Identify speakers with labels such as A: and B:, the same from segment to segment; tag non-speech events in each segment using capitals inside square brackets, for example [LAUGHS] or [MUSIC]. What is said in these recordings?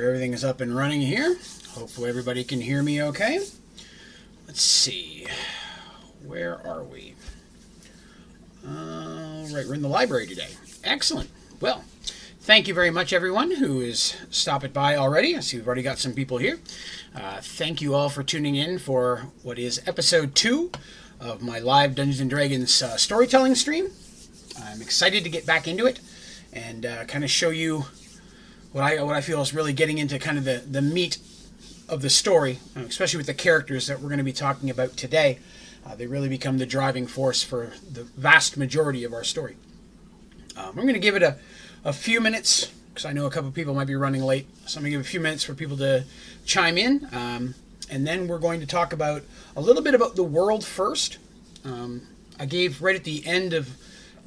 A: Sure everything is up and running here. Hopefully everybody can hear me okay. Let's see. Where are we? Uh, right, we're in the library today. Excellent. Well, thank you very much, everyone who is stopping by already. I see we've already got some people here. Uh, thank you all for tuning in for what is episode two of my live Dungeons and Dragons uh, storytelling stream. I'm excited to get back into it and uh, kind of show you what I what I feel is really getting into kind of the the meat of the story, especially with the characters that we're going to be talking about today. Uh, they really become the driving force for the vast majority of our story. Um, I'm going to give it a, a few minutes because I know a couple people might be running late. So I'm going to give a few minutes for people to chime in. Um, and then we're going to talk about a little bit about the world first. Um, I gave right at the end of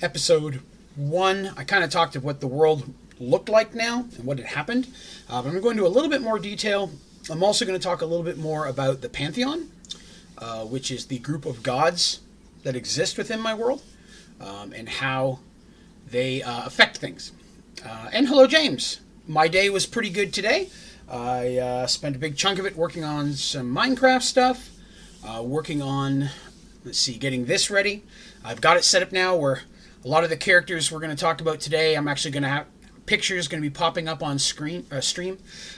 A: episode one, I kind of talked of what the world looked like now and what had happened. Uh, I'm going to go into a little bit more detail. I'm also going to talk a little bit more about the Pantheon, uh, which is the group of gods that exist within my world, um, and how they uh, affect things. Uh, and hello, James. My day was pretty good today. I uh, spent a big chunk of it working on some Minecraft stuff, uh, working on, let's see, getting this ready. I've got it set up now where a lot of the characters we're going to talk about today, I'm actually going to have pictures going to be popping up on screen uh, stream.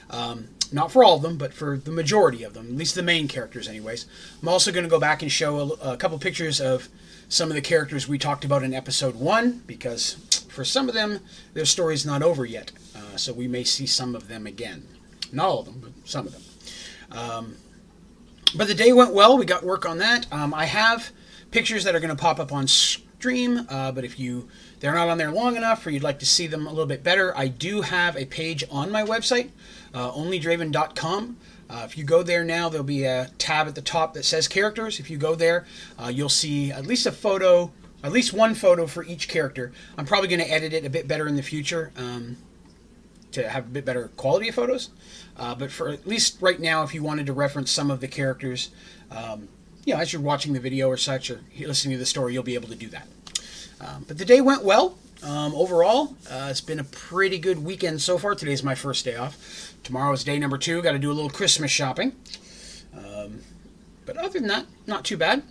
A: Um, not for all of them, but for the majority of them, at least the main characters, anyways. I'm also going to go back and show a, a couple pictures of some of the characters we talked about in episode one, because for some of them, their story's not over yet. Uh, so we may see some of them again. Not all of them, but some of them. Um, but the day went well. We got work on that. Um, I have pictures that are going to pop up on stream, uh, but if you they're not on there long enough or you'd like to see them a little bit better, I do have a page on my website, uh, onlydraven.com. Uh, if you go there now, there'll be a tab at the top that says characters. If you go there, uh, you'll see at least a photo, at least one photo for each character. I'm probably going to edit it a bit better in the future um, to have a bit better quality of photos. Uh, but for at least right now, if you wanted to reference some of the characters, um, you know, as you're watching the video or such, or listening to the story, you'll be able to do that. Um, but the day went well. Um, overall, uh, it's been a pretty good weekend so far. Today's my first day off. Tomorrow is day number two. Got to do a little Christmas shopping. Um, but other than that, not too bad.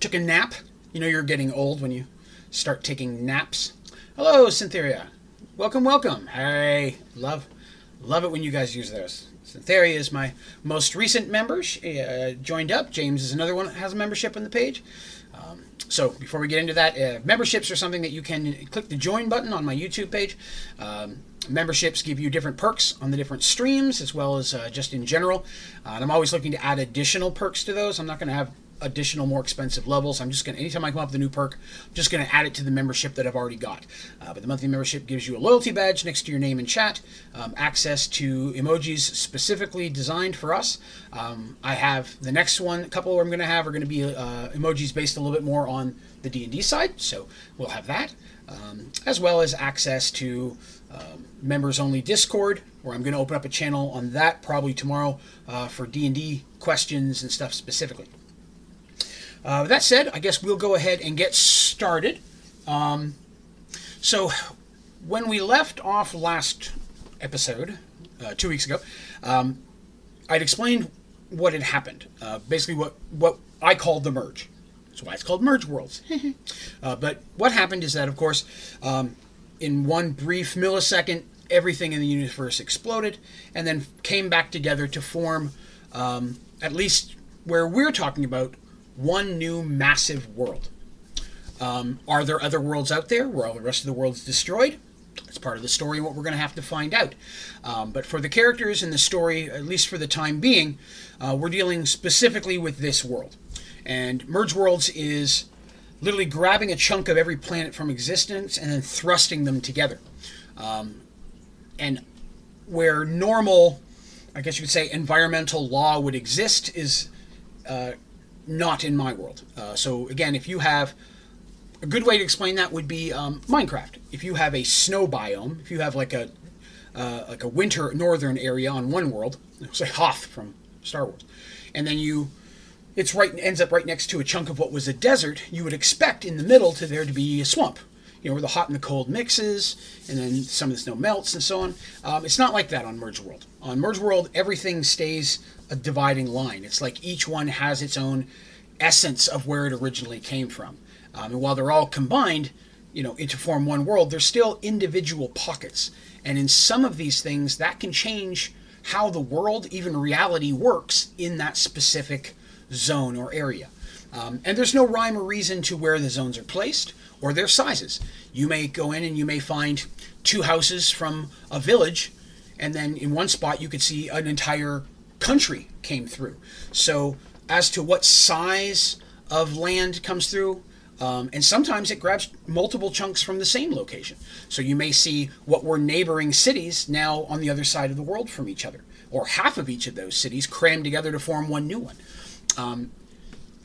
A: Took a nap. You know you're getting old when you start taking naps. Hello, Cynthia. Welcome, welcome. Hey, love, love it when you guys use those. Cynthia is my most recent member. She uh, joined up. James is another one that has a membership on the page. So before we get into that, uh, memberships are something that you can click the join button on my YouTube page. Um, memberships give you different perks on the different streams as well as uh, just in general. Uh, and I'm always looking to add additional perks to those. I'm not going to have additional more expensive levels. I'm just going to, anytime I come up with a new perk, I'm just going to add it to the membership that I've already got. Uh, but the monthly membership gives you a loyalty badge next to your name and chat, um, access to emojis specifically designed for us. Um, I have the next one, a couple I'm going to have are going to be uh, emojis based a little bit more on the D&D side, so we'll have that, um, as well as access to um, members only Discord, where I'm going to open up a channel on that probably tomorrow uh, for D&D questions and stuff specifically. Uh, with that said, I guess we'll go ahead and get started. Um, so, when we left off last episode, uh, two weeks ago, um, I'd explained what had happened. Uh, basically, what what I called the merge. That's why it's called Merge Worlds. [LAUGHS] uh, but what happened is that, of course, um, in one brief millisecond, everything in the universe exploded and then came back together to form, um, at least where we're talking about, one new massive world. Um, are there other worlds out there where all the rest of the world's destroyed? That's part of the story what we're going to have to find out. Um, but for the characters in the story, at least for the time being, uh, we're dealing specifically with this world. And Merge Worlds is literally grabbing a chunk of every planet from existence and then thrusting them together. Um, and where normal, I guess you could say, environmental law would exist is uh, not in my world. Uh, so again, if you have a good way to explain that would be um, Minecraft. If you have a snow biome, if you have like a uh, like a winter northern area on one world, [LAUGHS] say Hoth from Star Wars, and then you it's right ends up right next to a chunk of what was a desert, you would expect in the middle to there to be a swamp. you know, where the hot and the cold mixes, and then some of the snow melts and so on. Um, it's not like that on Merge World. On Merge World, everything stays a dividing line. It's like each one has its own essence of where it originally came from. Um, and while they're all combined, you know, into form one world, they're still individual pockets. And in some of these things, that can change how the world, even reality, works in that specific zone or area. Um, and there's no rhyme or reason to where the zones are placed or their sizes. You may go in and you may find two houses from a village, and then in one spot you could see an entire country came through. So, as to what size of land comes through, um, and sometimes it grabs multiple chunks from the same location. So you may see what were neighboring cities now on the other side of the world from each other, or half of each of those cities crammed together to form one new one. Um,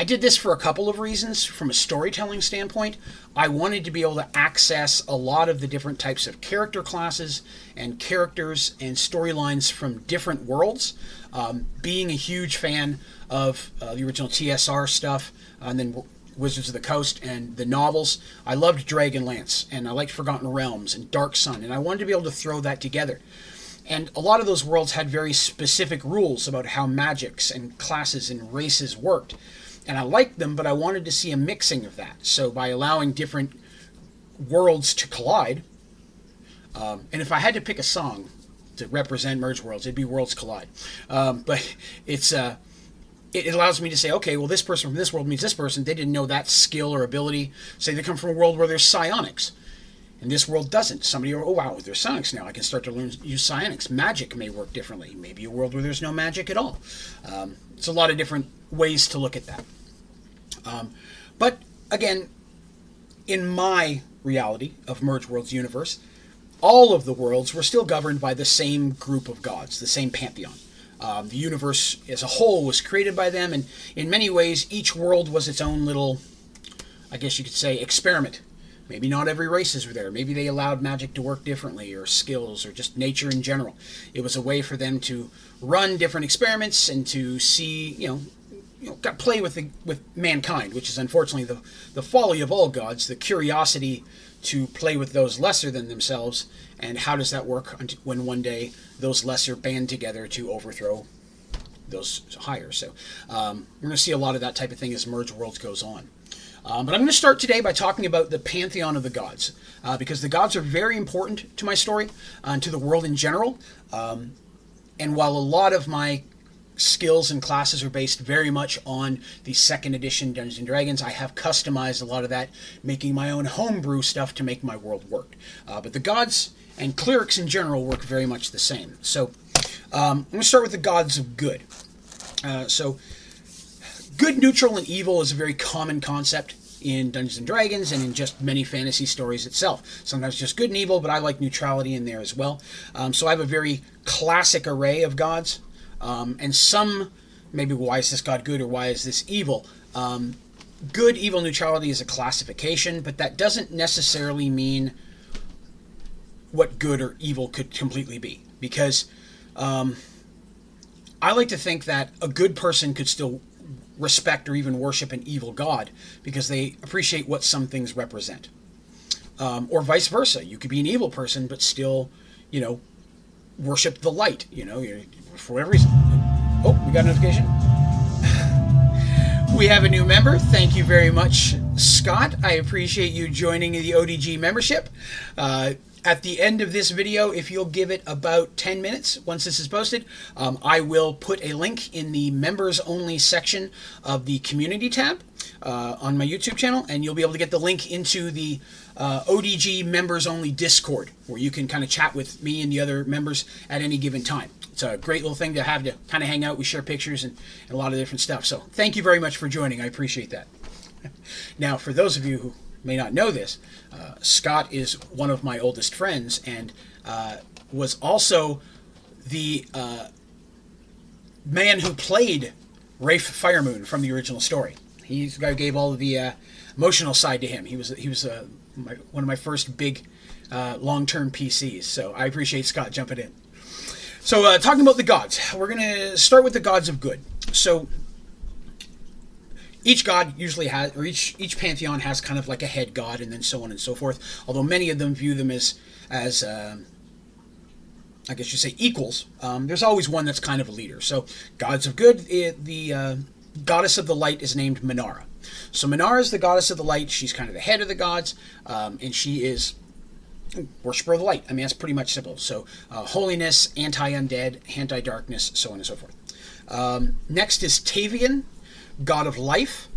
A: I did this for a couple of reasons. From a storytelling standpoint, I wanted to be able to access a lot of the different types of character classes and characters and storylines from different worlds. Um, being a huge fan of uh, the original TSR stuff, and then Wizards of the Coast and the novels. I loved Dragonlance and I liked Forgotten Realms and Dark Sun, and I wanted to be able to throw that together. And a lot of those worlds had very specific rules about how magics and classes and races worked. And I liked them, but I wanted to see a mixing of that. So by allowing different worlds to collide, um, and if I had to pick a song to represent Merge Worlds, it'd be Worlds Collide. Um, but it's uh, it allows me to say, okay, well, this person from this world means this person. They didn't know that skill or ability. Say they come from a world where there's psionics. And this world doesn't. Somebody, oh wow, there's psionics now. I can start to learn use psionics. Magic may work differently. Maybe a world where there's no magic at all. Um, it's a lot of different ways to look at that. Um, but again, in my reality of Merge Worlds universe, all of the worlds were still governed by the same group of gods, the same pantheon. Um, the universe as a whole was created by them, and in many ways, each world was its own little, I guess you could say, experiment. Maybe not every races were there. Maybe they allowed magic to work differently, or skills, or just nature in general. It was a way for them to run different experiments and to see, you know, you know, got play with the, with mankind, which is unfortunately the the folly of all gods, the curiosity to play with those lesser than themselves, and how does that work when one day those lesser band together to overthrow those higher? So um, we're going to see a lot of that type of thing as Merge Worlds goes on. Um, but I'm going to start today by talking about the pantheon of the gods, uh, because the gods are very important to my story uh, and to the world in general. Um, and while a lot of my skills and classes are based very much on the second edition Dungeons and Dragons. I have customized a lot of that, making my own homebrew stuff to make my world work. Uh, but the gods and clerics in general work very much the same. So um, I'm going to start with the gods of good. Uh, so good, neutral, and evil is a very common concept in Dungeons and Dragons and in just many fantasy stories itself. Sometimes just good and evil, but I like neutrality in there as well. Um, so I have a very classic array of gods. Um, and some, maybe why is this God good or why is this evil? Um, good, evil, neutrality is a classification, but that doesn't necessarily mean what good or evil could completely be. Because um, I like to think that a good person could still respect or even worship an evil God because they appreciate what some things represent. Um, or vice versa. You could be an evil person, but still, you know, worship the light. You know, for whatever reason. Oh, we got a notification. we have a new member. Thank you very much, Scott. I appreciate you joining the ODG membership. Uh, at the end of this video, if you'll give it about 10 minutes once this is posted, um, I will put a link in the members only section of the community tab uh, on my YouTube channel, and you'll be able to get the link into the uh, ODG members only Discord, where you can kind of chat with me and the other members at any given time. It's a great little thing to have to kind of hang out. We share pictures and, and a lot of different stuff. So thank you very much for joining. I appreciate that. [LAUGHS] now, for those of you who may not know this, uh, Scott is one of my oldest friends and uh, was also the uh, man who played Rafe Firemoon from the original story. He gave all of the uh, emotional side to him. He was he was uh, my, one of my first big uh, long-term PCs. So I appreciate Scott jumping in. So talking about the gods, we're going to start with the gods of good. So each god usually has, or each each pantheon has kind of like a head god, and then so on and so forth. Although many of them view them as as uh, I guess you say equals. Um, there's always one that's kind of a leader. So gods of good, it, the uh, goddess of the light is named Minara. So Minara is the goddess of the light. She's kind of the head of the gods, um, and she is worshiper of the light. I mean, that's pretty much simple. So uh, holiness, anti-undead, anti-darkness, so on and so forth. Um, next is Tavian, god of life.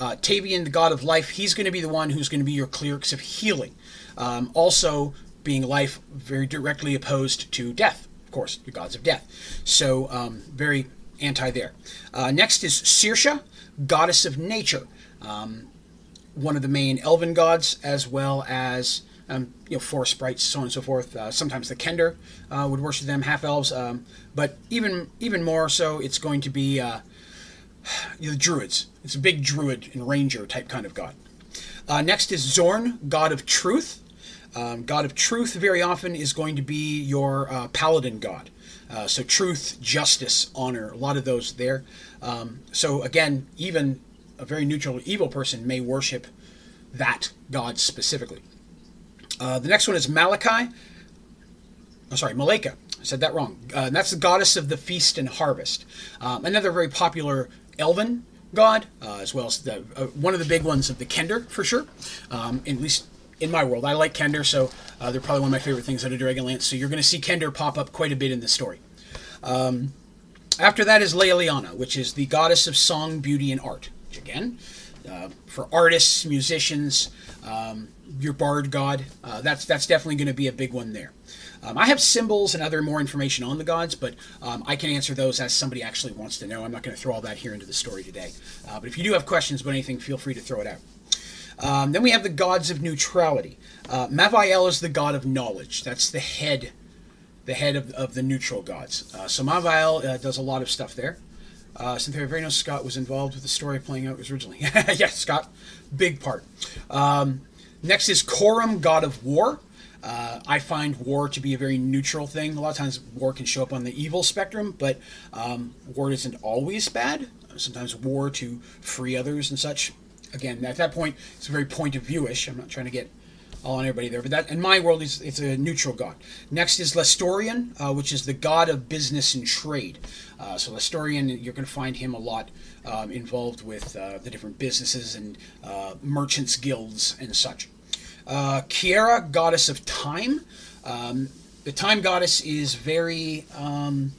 A: Uh, Tavian, the god of life, he's going to be the one who's going to be your clerics of healing. Um, also, being life very directly opposed to death, of course, the gods of death. So, um, very anti there. Uh, next is Saoirse, goddess of nature, um, one of the main elven gods, as well as um, you know, forest sprites, so on and so forth. Uh, sometimes the Kender uh, would worship them, half elves, um, but even even more so, it's going to be uh, the druids. It's a big druid and ranger type kind of god. Uh, next is Zorn, god of truth. Um, god of truth very often is going to be your uh, paladin god. Uh, so truth, justice, honor, a lot of those there. Um, so again, even a very neutral evil person may worship that god specifically. Uh, the next one is Malachi. Oh, sorry, Malika. I said that wrong. Uh, that's the goddess of the feast and harvest. Um, another very popular elven god, uh, as well as the, uh, one of the big ones of the Kender, for sure. Um, at least in my world. I like Kender, so uh, they're probably one of my favorite things out of Dragonlance. So you're going to see Kender pop up quite a bit in the story. Um, after that is Leliana, which is the goddess of song, beauty, and art. Which again, uh, for artists, musicians, um, your bard god. Uh, that's that's definitely going to be a big one there. Um, I have symbols and other more information on the gods, but um, I can answer those as somebody actually wants to know. I'm not going to throw all that here into the story today. Uh, but if you do have questions about anything, feel free to throw it out. Um, then we have the gods of neutrality. Uh, is the god of knowledge. That's the head, the head of, of the neutral gods. Uh, so Mavael uh, does a lot of stuff there. Uh, Cynthia Verino Scott was involved with the story playing out originally. [LAUGHS] yeah, Scott, big part. Um, next is Corum, god of war. Uh, I find war to be a very neutral thing. A lot of times, war can show up on the evil spectrum, but um, war isn't always bad. Sometimes war to free others and such again, at that point, it's very point of viewish. I'm not trying to get all on everybody there, but that in my world, it's, it's a neutral god. Next is Lestorian, uh, which is the god of business and trade. Uh, so Lestorian, you're going to find him a lot um, involved with uh, the different businesses and uh, merchants guilds and such. Uh, Kiera, goddess of time. Um, the time goddess is very um,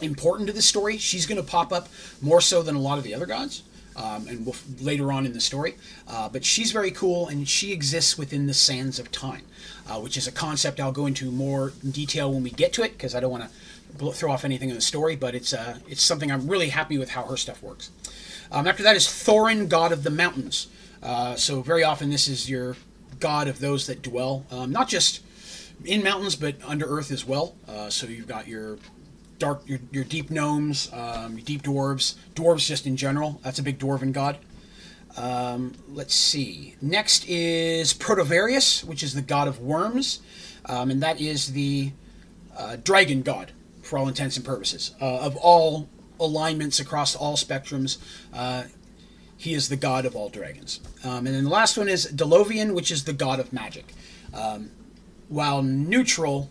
A: important to the story. She's going to pop up more so than a lot of the other gods um, and we'll, later on in the story. Uh, but she's very cool, and she exists within the sands of time, uh, which is a concept I'll go into more in detail when we get to it, because I don't want to throw off anything in the story. But it's uh, it's something I'm really happy with how her stuff works. Um, after that is Thorin, god of the mountains. Uh, so very often this is your god of those that dwell, um, not just in mountains, but under earth as well. Uh, so you've got your dark your, your deep gnomes, um, your deep dwarves, dwarves just in general. That's a big dwarven god. Um, let's see. Next is Protovarius, which is the god of wyrms, um, and that is the uh, dragon god for all intents and purposes uh, of all alignments across all spectrums. Uh, he is the god of all dragons. Um, and then the last one is Delovian, which is the god of magic. Um, while neutral,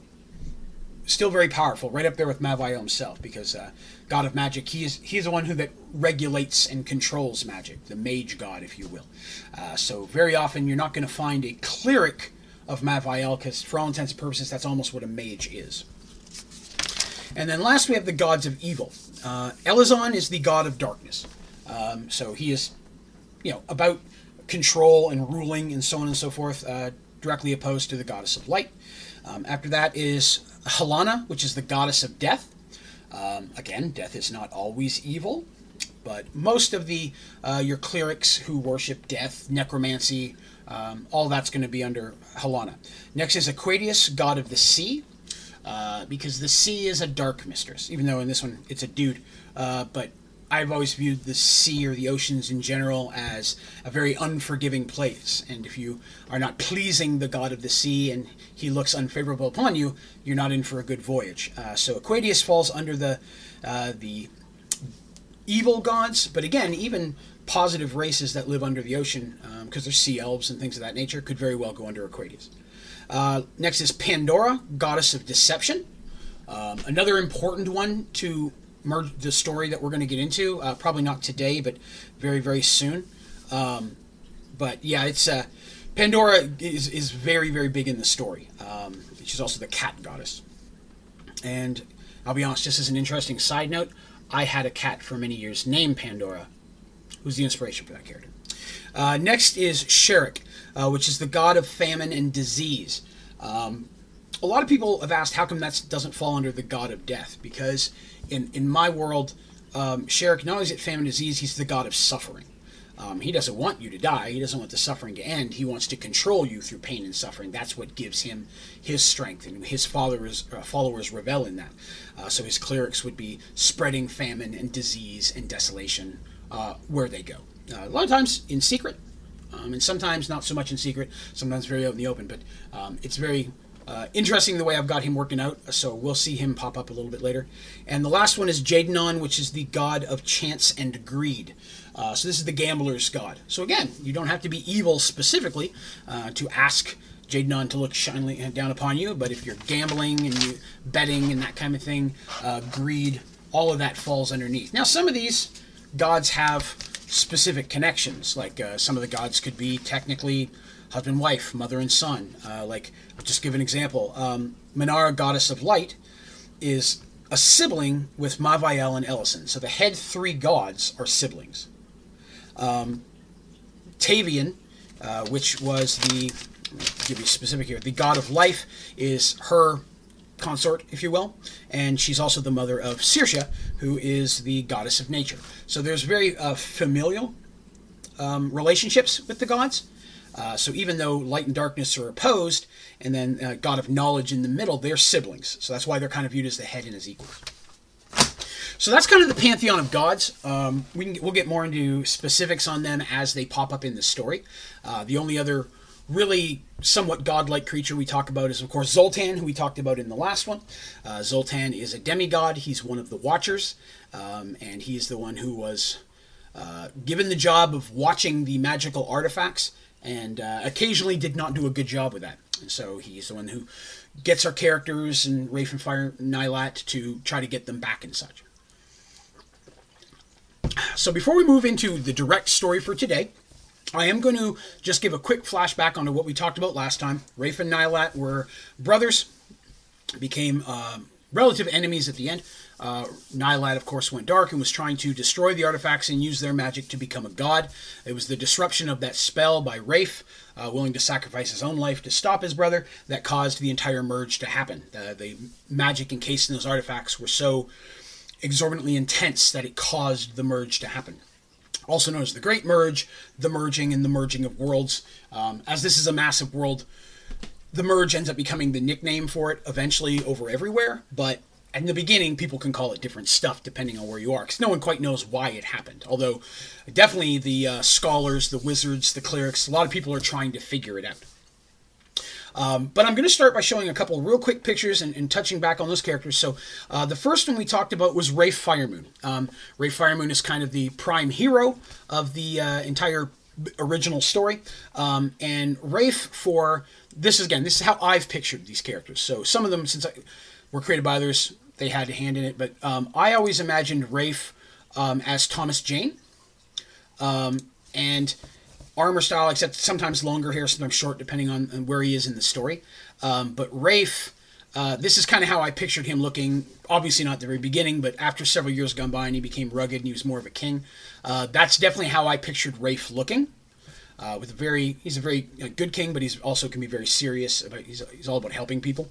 A: still very powerful, right up there with Mavael himself, because uh, God of Magic, he is he is the one who that regulates and controls magic, the mage god, if you will. Uh, so very often you're not going to find a cleric of Mavael, because for all intents and purposes, that's almost what a mage is. And then last we have the gods of evil. Uh, Elizon is the god of darkness. Um, so he is, you know, about control and ruling and so on and so forth, uh, directly opposed to the goddess of light. Um, after that is Halana, which is the goddess of death. Um, again, death is not always evil, but most of the uh, your clerics who worship death, necromancy, um, all that's going to be under Halana. Next is Aquadius, god of the sea, uh, because the sea is a dark mistress. Even though in this one it's a dude, uh, but I've always viewed the sea or the oceans in general as a very unforgiving place. And if you are not pleasing the god of the sea and he looks unfavorable upon you, you're not in for a good voyage. Uh, so Aquadius falls under the uh, the evil gods, but again, even positive races that live under the ocean, because um, there's sea elves and things of that nature, could very well go under Aquadius. Uh, next is Pandora, goddess of deception. Um, another important one to merge the story that we're going to get into. Uh, probably not today, but very, very soon. Um, but yeah, it's uh, Pandora is, is very, very big in the story. Um, she's also the cat goddess. And I'll be honest, just as an interesting side note, I had a cat for many years named Pandora, who's the inspiration for that character. Uh, next is Sherek, uh, which is the god of famine and disease. Um, a lot of people have asked how come that doesn't fall under the god of death, because in, in my world, um, Sherek, not only is it famine disease, he's the god of suffering. Um, he doesn't want you to die. He doesn't want the suffering to end. He wants to control you through pain and suffering. That's what gives him his strength, and his followers uh, followers revel in that. Uh, so his clerics would be spreading famine and disease and desolation uh, where they go. Uh, a lot of times in secret, um, and sometimes not so much in secret. Sometimes very out in the open. But um, it's very uh, interesting the way I've got him working out, so we'll see him pop up a little bit later. And the last one is Jadenon, which is the god of chance and greed. Uh, so this is the gambler's god. So again, you don't have to be evil specifically uh, to ask Jadenon to look shiningly down upon you, but if you're gambling and you betting and that kind of thing, uh, greed, all of that falls underneath. Now some of these gods have specific connections, like uh, some of the gods could be technically husband, wife, mother, and son. Uh, like, I'll just give an example. Um, Minara, goddess of light, is a sibling with Mavael and Ellison. So the head three gods are siblings. Um, Tavian, uh, which was the, give you specific here, the god of life, is her consort, if you will, and she's also the mother of Circe, who is the goddess of nature. So there's very uh, familial um, relationships with the gods. Uh, so even though light and darkness are opposed, and then uh, God of knowledge in the middle, they're siblings. So that's why they're kind of viewed as the head and as equals. So that's kind of the pantheon of gods. Um, we can, we'll get more into specifics on them as they pop up in the story. Uh, the only other really somewhat godlike creature we talk about is, of course, Zoltan, who we talked about in the last one. Uh, Zoltan is a demigod. He's one of the Watchers, um, and he's the one who was uh, given the job of watching the magical artifacts and uh, occasionally did not do a good job with that. so he's the one who gets our characters and Ravenfire Nylat to try to get them back and such. So before we move into the direct story for today, I am going to just give a quick flashback onto what we talked about last time. Rafe and Nylat were brothers, became uh, relative enemies at the end. Uh, of course, went dark and was trying to destroy the artifacts and use their magic to become a god. It was the disruption of that spell by Rafe, uh, willing to sacrifice his own life to stop his brother, that caused the entire merge to happen. The, the magic encased in those artifacts were so exorbitantly intense that it caused the merge to happen also known as the Great Merge, the merging and the merging of worlds. Um, as this is a massive world, the merge ends up becoming the nickname for it eventually over everywhere, but in the beginning, people can call it different stuff depending on where you are, because no one quite knows why it happened. Although, definitely the uh, scholars, the wizards, the clerics, a lot of people are trying to figure it out. Um, but I'm going to start by showing a couple real quick pictures and, and touching back on those characters. So uh, the first one we talked about was Rafe Firemoon. Um, Rafe Firemoon is kind of the prime hero of the uh, entire original story. Um, and Rafe for this is again this is how I've pictured these characters. So some of them since I, were created by others, they had a hand in it. But um, I always imagined Rafe um, as Thomas Jane. Um, and armor style, except sometimes longer hair, sometimes short, depending on, where he is in the story. Um, but Rafe, uh, this is kind of how I pictured him looking. Obviously, not the very beginning, but after several years gone by and he became rugged and he was more of a king. Uh, that's definitely how I pictured Rafe looking. Uh, with a very, he's a very good king, but he's also can be very serious. About, he's, he's all about helping people.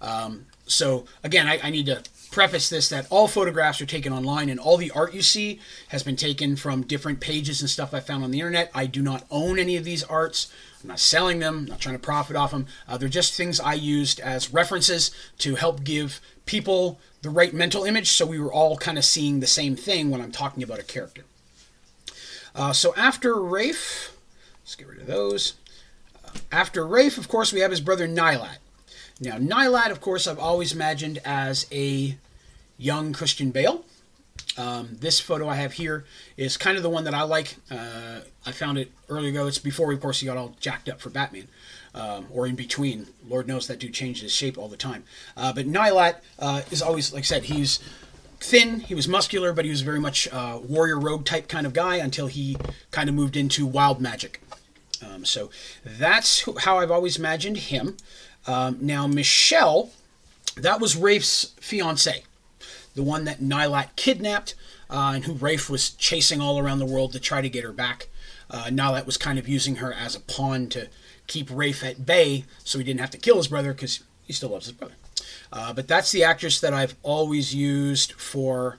A: Um, so again, I, I need to preface this that all photographs are taken online and all the art you see has been taken from different pages and stuff I found on the internet. I do not own any of these arts. I'm not selling them, I'm not trying to profit off them. Uh, they're just things I used as references to help give people the right mental image so we were all kind of seeing the same thing when I'm talking about a character. Uh, so after Rafe, let's get rid of those. Uh, after Rafe, of course, we have his brother Nylat. Now, Nylat, of course, I've always imagined as a young Christian Bale. Um, this photo I have here is kind of the one that I like. Uh, I found it earlier ago. It's before, of course, he got all jacked up for Batman, um, or in between. Lord knows that dude changes his shape all the time. Uh, but Nylat uh, is always, like I said, he's thin. He was muscular, but he was very much uh, warrior rogue type kind of guy until he kind of moved into wild magic. Um, so that's how I've always imagined him. Um, now Michelle, that was Rafe's fiance, the one that Nylat kidnapped, uh, and who Rafe was chasing all around the world to try to get her back. Uh, Nylat was kind of using her as a pawn to keep Rafe at bay, so he didn't have to kill his brother because he still loves his brother. Uh, but that's the actress that I've always used for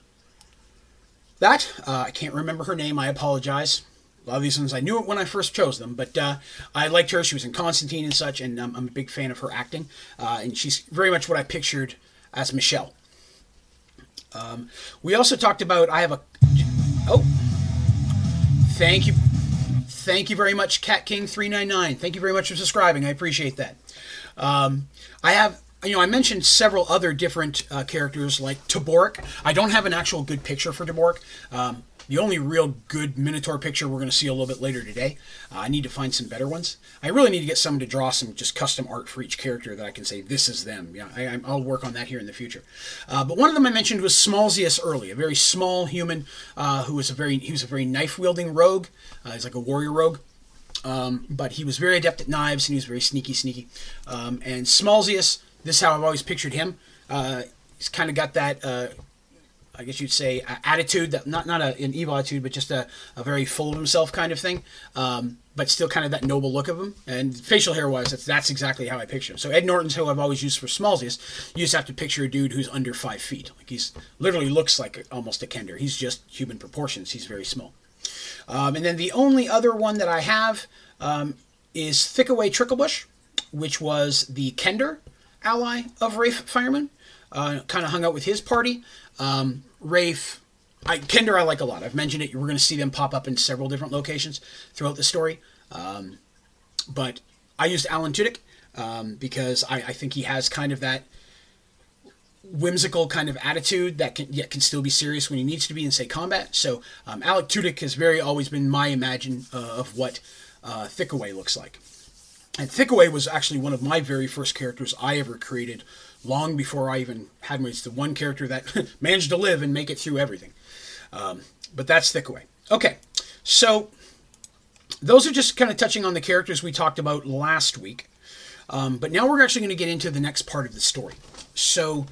A: that. Uh, I can't remember her name. I apologize. A lot of these ones I knew it when I first chose them, but uh, I liked her. She was in Constantine and such, and um, I'm a big fan of her acting. Uh, and she's very much what I pictured as Michelle. Um, we also talked about I have a oh, thank you, thank you very much, Cat King three nine nine. Thank you very much for subscribing. I appreciate that. Um, I have you know, I mentioned several other different uh, characters like Tabork. I don't have an actual good picture for Tabork. Um, the only real good Minotaur picture we're going to see a little bit later today. Uh, I need to find some better ones. I really need to get someone to draw some just custom art for each character that I can say this is them. Yeah, I, will work on that here in the future. Uh, but one of them I mentioned was Smalzius early, a very small human uh, who was a very he was a very knife wielding rogue. Uh, he's like a warrior rogue. Um, but he was very adept at knives and he was very sneaky, sneaky. Um, and Smalzius, this is how I've always pictured him. Uh, he's kind of got that uh, I guess you'd say, attitude that not not a, an evil attitude, but just a, a very full of himself kind of thing. Um, but still kind of that noble look of him. And facial hair wise, that's, that's exactly how I picture him. So Ed Norton's who I've always used for Smalzius. You just have to picture a dude who's under five feet. Like he's literally looks like almost a Kender. He's just human proportions. He's very small. Um, and then the only other one that I have um, is Thickaway Tricklebush, which was the Kender ally of Rafe Firemoon. Uh, kind of hung out with his party. Um, Rafe, I, Kender, I like a lot. I've mentioned it. We're going to see them pop up in several different locations throughout the story. Um, but I used Alan Tudyk um, because I, I, think he has kind of that whimsical kind of attitude that can yet can still be serious when he needs to be in say combat. So um, Alan Tudyk has very always been my imagine uh, of what uh, Thickaway looks like. And Thickaway was actually one of my very first characters I ever created long before I even had. It's the one character that [LAUGHS] managed to live and make it through everything. Um, but that's Thickaway. Okay, so those are just kind of touching on the characters we talked about last week. Um, but now we're actually going to get into the next part of the story. So,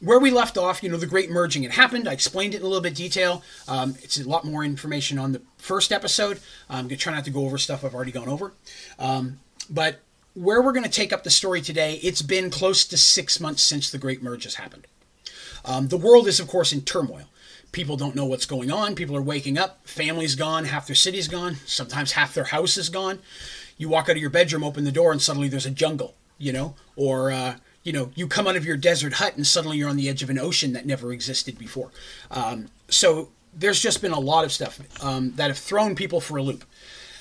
A: where we left off, you know, the great merging had happened. I explained it in a little bit detail. Um, it's a lot more information on the first episode. I'm going to try not to go over stuff I've already gone over. Um, but where we're going to take up the story today, it's been close to six months since the Great Merge has happened. Um, the world is, of course, in turmoil. People don't know what's going on. People are waking up. Family's gone. Half their city's gone. Sometimes half their house is gone. You walk out of your bedroom, open the door, and suddenly there's a jungle, you know? Or, uh, you know, you come out of your desert hut and suddenly you're on the edge of an ocean that never existed before. Um, so there's just been a lot of stuff um, that have thrown people for a loop.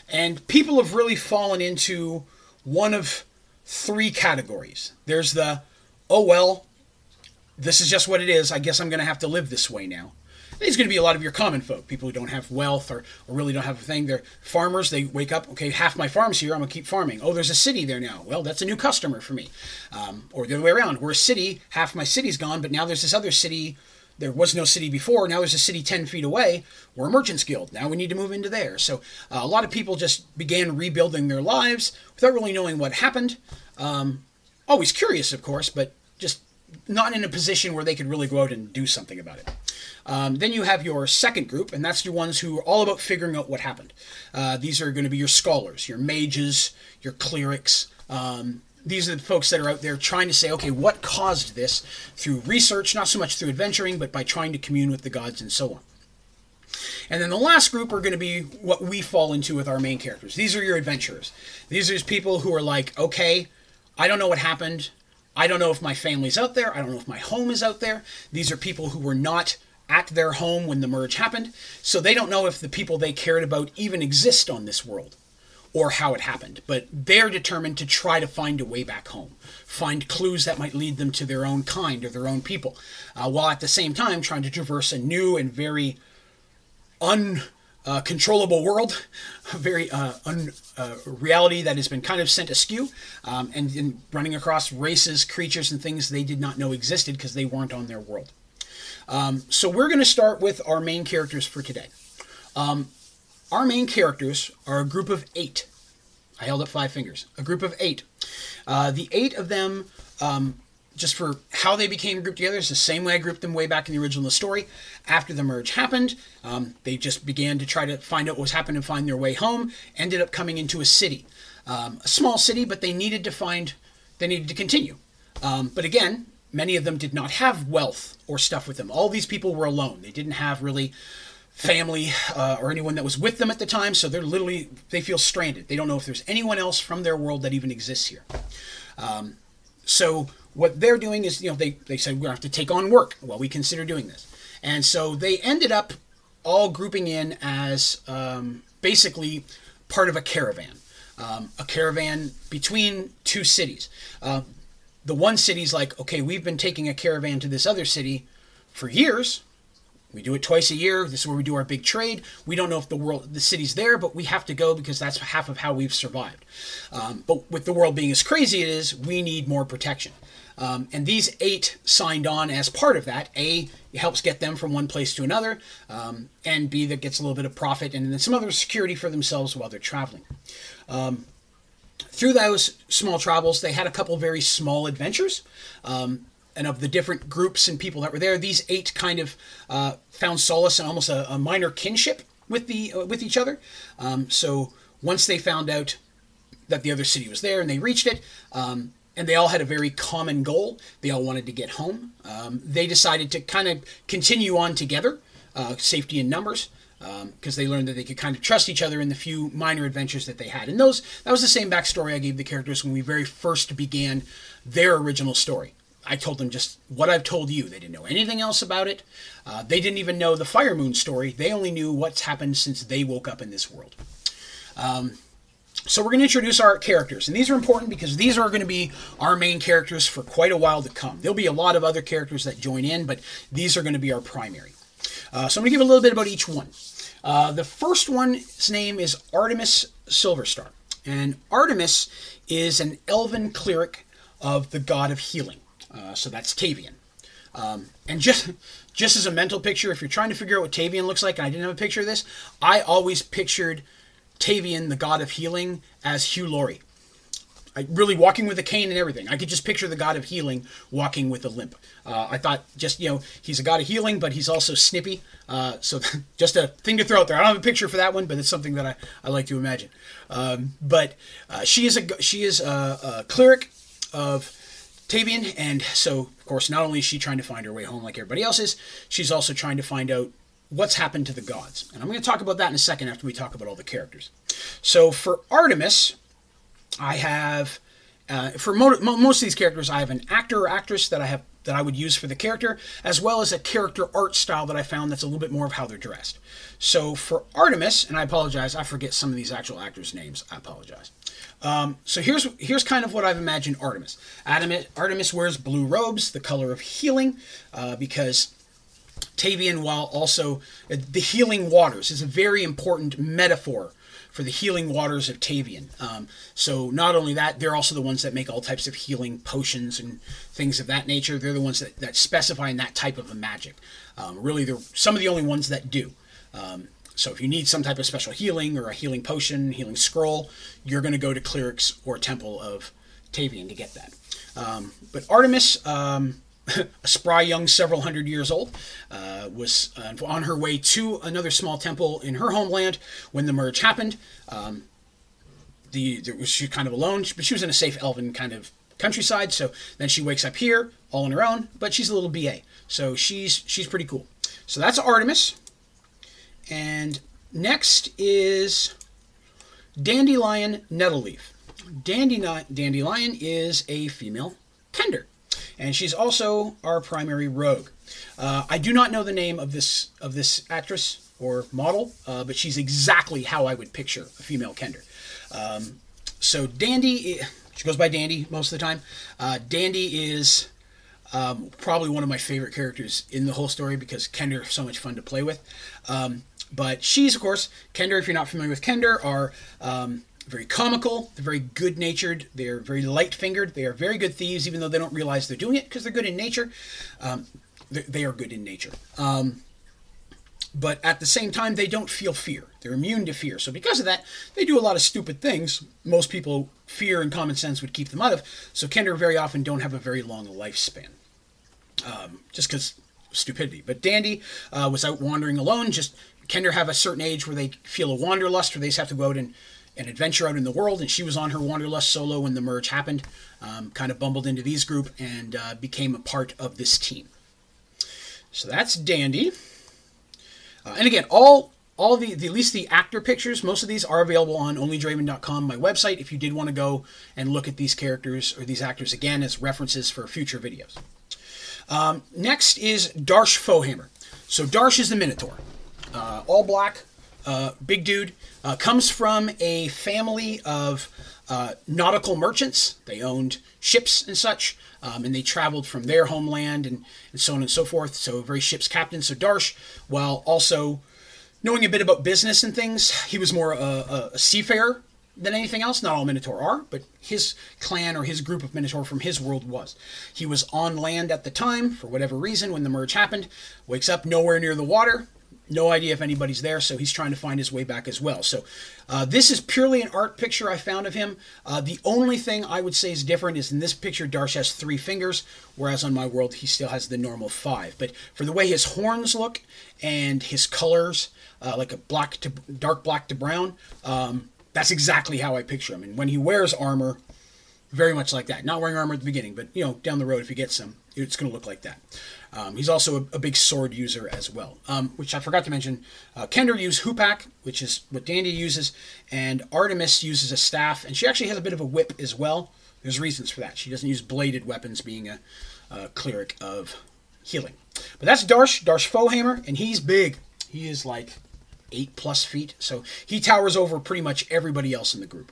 A: And people have really fallen into one of three categories. There's the, oh, well, this is just what it is. I guess I'm going to have to live this way now. There's going to be a lot of your common folk, people who don't have wealth or, or really don't have a thing. They're farmers. They wake up, okay, half my farm's here. I'm going to keep farming. Oh, there's a city there now. Well, that's a new customer for me. Um, or the other way around. We're a city. Half my city's gone, but now there's this other city there was no city before. Now there's a city 10 feet away. We're a merchant's guild. Now we need to move into there. So uh, a lot of people just began rebuilding their lives without really knowing what happened. Um, always curious, of course, but just not in a position where they could really go out and do something about it. Um, then you have your second group, and that's your ones who are all about figuring out what happened. Uh, these are going to be your scholars, your mages, your clerics, um, these are the folks that are out there trying to say, okay, what caused this through research, not so much through adventuring, but by trying to commune with the gods and so on. And then the last group are going to be what we fall into with our main characters. These are your adventurers. These are people who are like, okay, I don't know what happened. I don't know if my family's out there. I don't know if my home is out there. These are people who were not at their home when the merge happened. So they don't know if the people they cared about even exist on this world or how it happened. But they're determined to try to find a way back home, find clues that might lead them to their own kind or their own people, uh, while at the same time trying to traverse a new and very uncontrollable uh, world, a very uh, un, uh, reality that has been kind of sent askew, um, and, and running across races, creatures, and things they did not know existed because they weren't on their world. Um, so we're going to start with our main characters for today. Um, our main characters are a group of eight. I held up five fingers. A group of eight. Uh, the eight of them, um, just for how they became grouped together, is the same way I grouped them way back in the original story. After the merge happened, um, they just began to try to find out what was happening and find their way home. Ended up coming into a city, um, a small city, but they needed to find, they needed to continue. Um, but again, many of them did not have wealth or stuff with them. All these people were alone. They didn't have really family uh, or anyone that was with them at the time, so they're literally they feel stranded. They don't know if there's anyone else from their world that even exists here. Um, so what they're doing is, you know, they they said we have to take on work while we consider doing this, and so they ended up all grouping in as um, basically part of a caravan, um, a caravan between two cities. Uh, the one city's like, okay, we've been taking a caravan to this other city for years. We do it twice a year. This is where we do our big trade. We don't know if the world, the city's there, but we have to go because that's half of how we've survived. Um, but with the world being as crazy it is, we need more protection. Um, and these eight signed on as part of that. A helps get them from one place to another, um, and B that gets a little bit of profit and then some other security for themselves while they're traveling. Um, through those small travels, they had a couple very small adventures. And of the different groups and people that were there, these eight kind of uh, found solace and almost a, a, minor kinship with the uh, with each other. Um, so once they found out that the other city was there and they reached it, um, and they all had a very common goal. They all wanted to get home. Um, they decided to kind of continue on together, uh, safety in numbers because um, they learned that they could kind of trust each other in the few minor adventures that they had. And those that was the same backstory I gave the characters when we very first began their original story. I told them just what I've told you. They didn't know anything else about it. Uh, they didn't even know the Fire Moon story. They only knew what's happened since they woke up in this world. Um, so we're going to introduce our characters, and these are important because these are going to be our main characters for quite a while to come. There'll be a lot of other characters that join in, but these are going to be our primary. Uh, so I'm going to give a little bit about each one. Uh, the first one's name is Artemis Silverstar. And Artemis is an elven cleric of the god of healing. Uh, so that's Tavian. Um, and just just as a mental picture, if you're trying to figure out what Tavian looks like, and I didn't have a picture of this, I always pictured Tavian, the god of healing, as Hugh Laurie. I, really walking with a cane and everything. I could just picture the god of healing walking with a limp. Uh, I thought just you know he's a god of healing, but he's also snippy. Uh, so [LAUGHS] just a thing to throw out there. I don't have a picture for that one, but it's something that I, I like to imagine. Um, but uh, she is a she is a, a cleric of Tavian, and so of course not only is she trying to find her way home like everybody else is, she's also trying to find out what's happened to the gods. And I'm going to talk about that in a second after we talk about all the characters. So for Artemis, I have uh, for mo- mo- most of these characters, I have an actor or actress that I have that I would use for the character, as well as a character art style that I found that's a little bit more of how they're dressed. So for Artemis, and I apologize, I forget some of these actual actors' names. I apologize. Um, so here's here's kind of what I've imagined Artemis. Artemis, Artemis wears blue robes, the color of healing, uh, because Tavian, while also uh, the healing waters, is a very important metaphor for the healing waters of Tavian. Um, so not only that, they're also the ones that make all types of healing potions and things of that nature. They're the ones that, that specify in that type of a magic. Um, really, they're some of the only ones that do. Um, so if you need some type of special healing or a healing potion, healing scroll, you're going to go to Clerics or Temple of Tavian to get that. Um, but Artemis, um, a [LAUGHS] spry young, several hundred years old, uh, was uh, on her way to another small temple in her homeland when the merge happened. Um, the, the was she kind of alone, but she was in a safe elven kind of countryside. So then she wakes up here all on her own, but she's a little BA, so she's she's pretty cool. So that's Artemis, and next is Dandelion Nettleleaf. Dandelion is a female kender and she's also our primary rogue. Uh, I do not know the name of this of this actress or model, uh, but she's exactly how I would picture a female Kender. Um, so Dandy, she goes by Dandy most of the time. Uh, Dandy is um, probably one of my favorite characters in the whole story because Kender is so much fun to play with. Um, but she's, of course, Kender, if you're not familiar with Kender, are um, very comical, they're very good natured, they're very light fingered, they are very good thieves, even though they don't realize they're doing it because they're good in nature. Um, they, are good in nature. Um, but at the same time, they don't feel fear. They're immune to fear. So, because of that, they do a lot of stupid things most people, fear and common sense would keep them out of. So, Kender very often don't have a very long lifespan. Um, just because stupidity. But Dandy uh, was out wandering alone, just Kender have a certain age where they feel a wanderlust, where they just have to go out and, and adventure out in the world. And she was on her wanderlust solo when the merge happened. Um, kind of bumbled into these group and uh, became a part of this team. So that's Dandy. Uh, and again, all all the, the, at least the actor pictures, most of these are available on onlydraven.com, my website. If you did want to go and look at these characters or these actors again as references for future videos. Um, next is Darsh Fohammer. So Darsh is the Minotaur uh, all black, uh, big dude. Uh, comes from a family of uh, nautical merchants. They owned ships and such, um, and they traveled from their homeland and, and so on and so forth. So, very ship's captain. So, Darsh, while also knowing a bit about business and things, he was more a, a, a seafarer than anything else. Not all Minotaur are, but his clan or his group of Minotaur from his world was. He was on land at the time, for whatever reason, when the merge happened. Wakes up nowhere near the water, no idea if anybody's there, so he's trying to find his way back as well. So uh, this is purely an art picture I found of him. Uh, the only thing I would say is different is in this picture, Darsh has three fingers, whereas on my world he still has the normal five. But for the way his horns look and his colors, uh, like a black to dark black to brown, um, that's exactly how I picture him. And when he wears armor, very much like that. Not wearing armor at the beginning, but you know, down the road if he gets some, it's going to look like that. Um, he's also a, a, big sword user as well, um, which I forgot to mention. Uh, Kender uses Hoopak, which is what Dandy uses, and Artemis uses a staff, and she actually has a bit of a whip as well. There's reasons for that. She doesn't use bladed weapons, being a, a cleric of healing. But that's Darsh, Darsh Fohammer, and he's big. He is like eight plus feet, so he towers over pretty much everybody else in the group.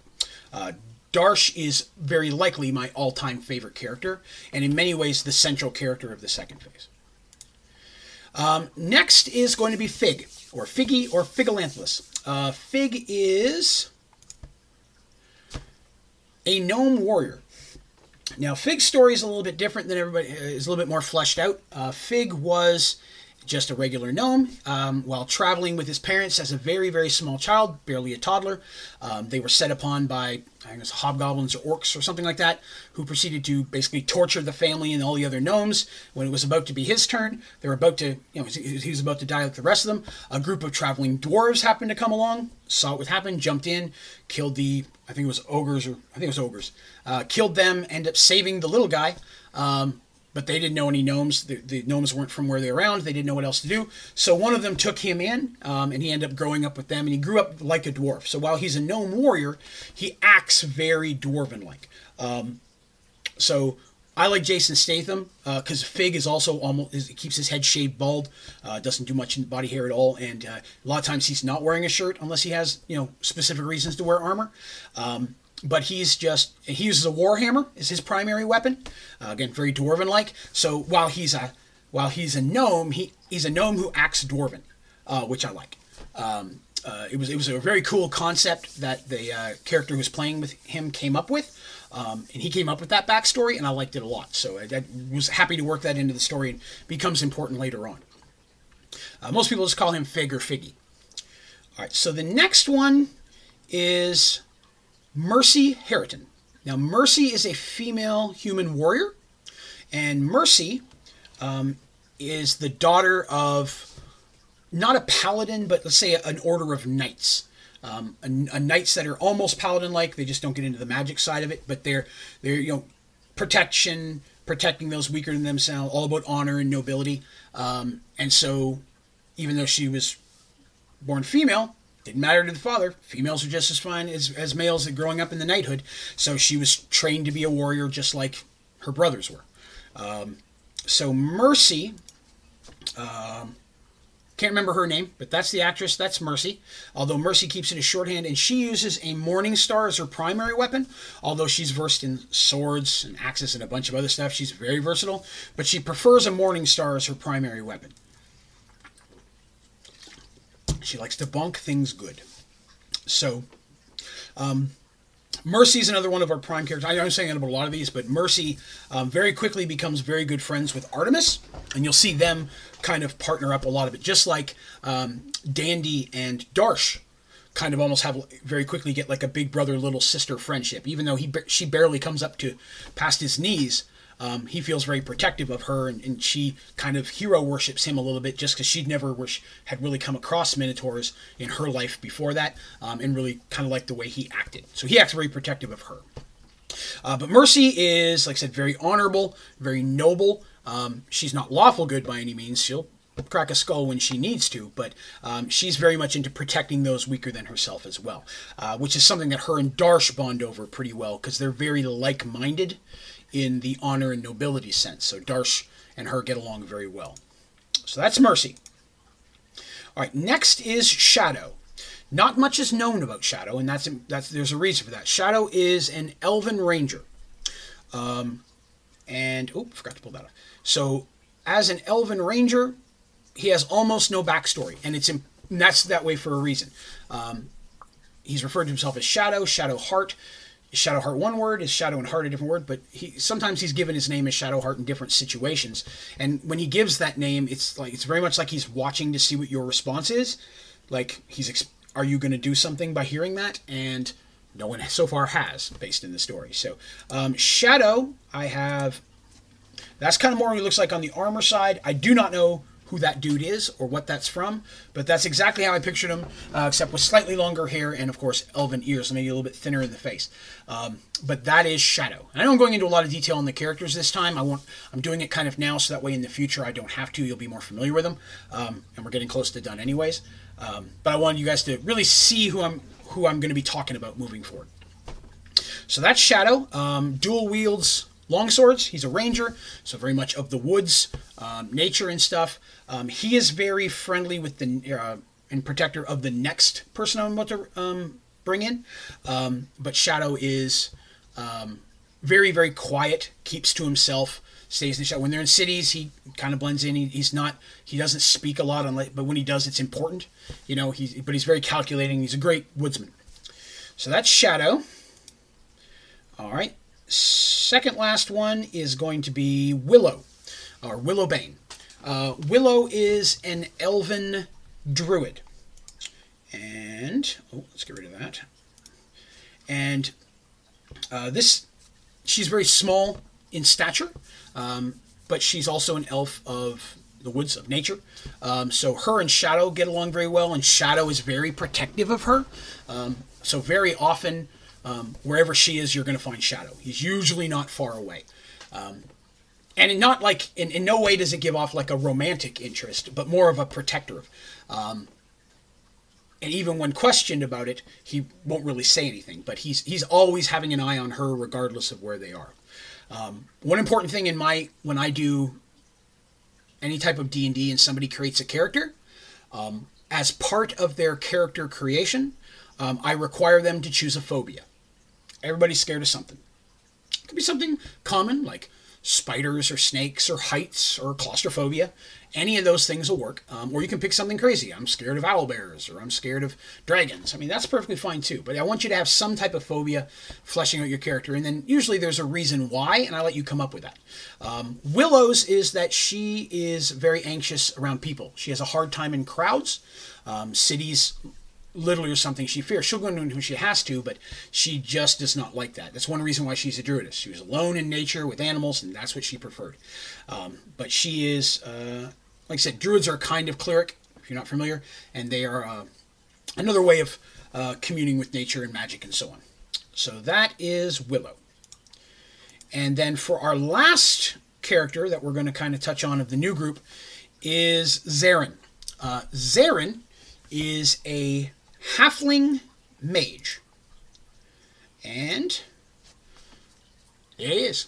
A: Uh, Darsh is very likely my all time favorite character, and in many ways the central character of the second phase. Um, next is going to be Fig, or Figgy, or Figalanthus. Uh, Fig is a gnome warrior. Now, Fig's story is a little bit different than everybody, is a little bit more fleshed out. Uh, Fig was just a regular gnome. Um, while traveling with his parents as a very, very small child, barely a toddler, um, they were set upon by, I guess, hobgoblins or orcs or something like that, who proceeded to basically torture the family and all the other gnomes. When it was about to be his turn, they were about to, you know, he was about to die like the rest of them. A group of traveling dwarves happened to come along, saw what happened, jumped in, killed the, I think it was ogres, or I think it was ogres, uh, killed them, ended up saving the little guy. Um, but they didn't know any gnomes. The, the, gnomes weren't from where they were around. They didn't know what else to do. So one of them took him in, um, and he ended up growing up with them. And he grew up like a dwarf. So while he's a gnome warrior, he acts very dwarven-like. Um, so I like Jason Statham because uh, Fig is also almost is, keeps his head shaved bald, uh, doesn't do much in body hair at all, and uh, a lot of times he's not wearing a shirt unless he has you know specific reasons to wear armor. Um, but he's just he uses a warhammer is his primary weapon. Uh, again, very dwarven like. So while he's a while he's a gnome, he he's a gnome who acts dwarven, uh, which I like. Um, uh, it was it was a very cool concept that the uh, character who was playing with him came up with, um, and he came up with that backstory, and I liked it a lot. So I, I was happy to work that into the story and becomes important later on. Uh, most people just call him Fig or Figgy. All right, so the next one is Mercy Harriton. Now, Mercy is a female human warrior, and Mercy um, is the daughter of not a paladin, but let's say an order of knights. Um, a, a, knights that are almost paladin-like. They just don't get into the magic side of it, but they're they're you know protection, protecting those weaker than themselves, all about honor and nobility. Um, and so, even though she was born female, didn't matter to the father. Females are just as fine as, as males growing up in the knighthood. So she was trained to be a warrior just like her brothers were. Um, so Mercy um, Can't remember her name, but that's the actress. That's Mercy. Although Mercy keeps it as shorthand, and she uses a Morning Star as her primary weapon. Although she's versed in swords and axes and a bunch of other stuff, she's very versatile. But she prefers a Morning Star as her primary weapon. She likes to bonk things good. So, um, Mercy is another one of our prime characters. I I'm saying about a lot of these, but Mercy um, very quickly becomes very good friends with Artemis, and you'll see them kind of partner up a lot of it, just like um, Dandy and Darsh kind of almost have very quickly get like a big brother little sister friendship. Even though he she barely comes up to past his knees, um, he feels very protective of her, and, and, she kind of hero worships him a little bit just because she'd never wish, had really come across Minotaurs in her life before that, um, and really kind of liked the way he acted. So he acts very protective of her. Uh, but Mercy is, like I said, very honorable, very noble. Um, she's not lawful good by any means. She'll crack a skull when she needs to, but um, she's very much into protecting those weaker than herself as well, uh, which is something that her and Darsh bond over pretty well because they're very like minded in the honor and nobility sense. So Darsh and her get along very well. So that's Mercy. All right, next is Shadow. Not much is known about Shadow, and that's that's there's a reason for that. Shadow is an Elven Ranger, um, and oh, forgot to pull that off. So, as an Elven Ranger, he has almost no backstory, and it's and that's that way for a reason. Um, he's referred to himself as Shadow, Shadow Heart, is Shadowheart one word? Is Shadow and Heart a different word? But he sometimes he's given his name as Shadowheart in different situations. And when he gives that name, it's like it's very much like he's watching to see what your response is. Like he's are you going to do something by hearing that? And no one so far has, based in the story. So um, Shadow, I have. That's kind of more what he looks like on the armor side. I do not know who that dude is or what that's from, but that's exactly how I pictured him, uh, except with slightly longer hair and, of course, elven ears, maybe a little bit thinner in the face. Um, but that is Shadow. I know I'm going into a lot of detail on the characters this time. I want I'm doing it kind of now, so that way in the future I don't have to. You'll be more familiar with them, um, and we're getting close to done anyways. Um, but I wanted you guys to really see who I'm who I'm going to be talking about moving forward. So that's Shadow. Um, dual wields longswords. He's a ranger, so very much of the woods, um, nature and stuff. Um, he is very friendly with the uh, and protector of the next person I'm about to um, bring in. Um, but Shadow is um, very very quiet, keeps to himself, stays in the shadow. When they're in cities, he kind of blends in. He, he's not he doesn't speak a lot, on, but when he does, it's important. You know, he's but he's very calculating. He's a great woodsman. So that's Shadow. All right. Second last one is going to be Willow, or Willowbane. Uh, Willow is an elven druid. And, oh, let's get rid of that. And uh, this, she's very small in stature, um, but she's also an elf of the woods of nature. Um, so her and Shadow get along very well, and Shadow is very protective of her. Um, so very often um, wherever she is, you're going to find Shadow. He's usually not far away. Um, and not like, in, in no way does it give off like a romantic interest, but more of a protector. Um, and even when questioned about it, he won't really say anything. But he's he's always having an eye on her, regardless of where they are. Um, one important thing in my when I do any type of D and D, and somebody creates a character, um, as part of their character creation, um, I require them to choose a phobia. Everybody's scared of something. It could be something common like spiders or snakes or heights or claustrophobia. Any of those things will work. Um, or you can pick something crazy. I'm scared of owl bears or I'm scared of dragons. I mean, that's perfectly fine too. But I want you to have some type of phobia fleshing out your character. And then usually there's a reason why, and I let you come up with that. Um, Willow's is that she is very anxious around people. She has a hard time in crowds. Um, cities literally or something she fears. She'll go into who she has to, but she just does not like that. That's one reason why she's a druidess. She was alone in nature with animals, and that's what she preferred. Um, but she is, uh, like I said, druids are a kind of cleric, if you're not familiar, and they are uh, another way of uh, communing with nature and magic and so on. So that is Willow. And then for our last character that we're going to kind of touch on of the new group is Zarin. Uh, Zarin is a Halfling Mage. And there it is.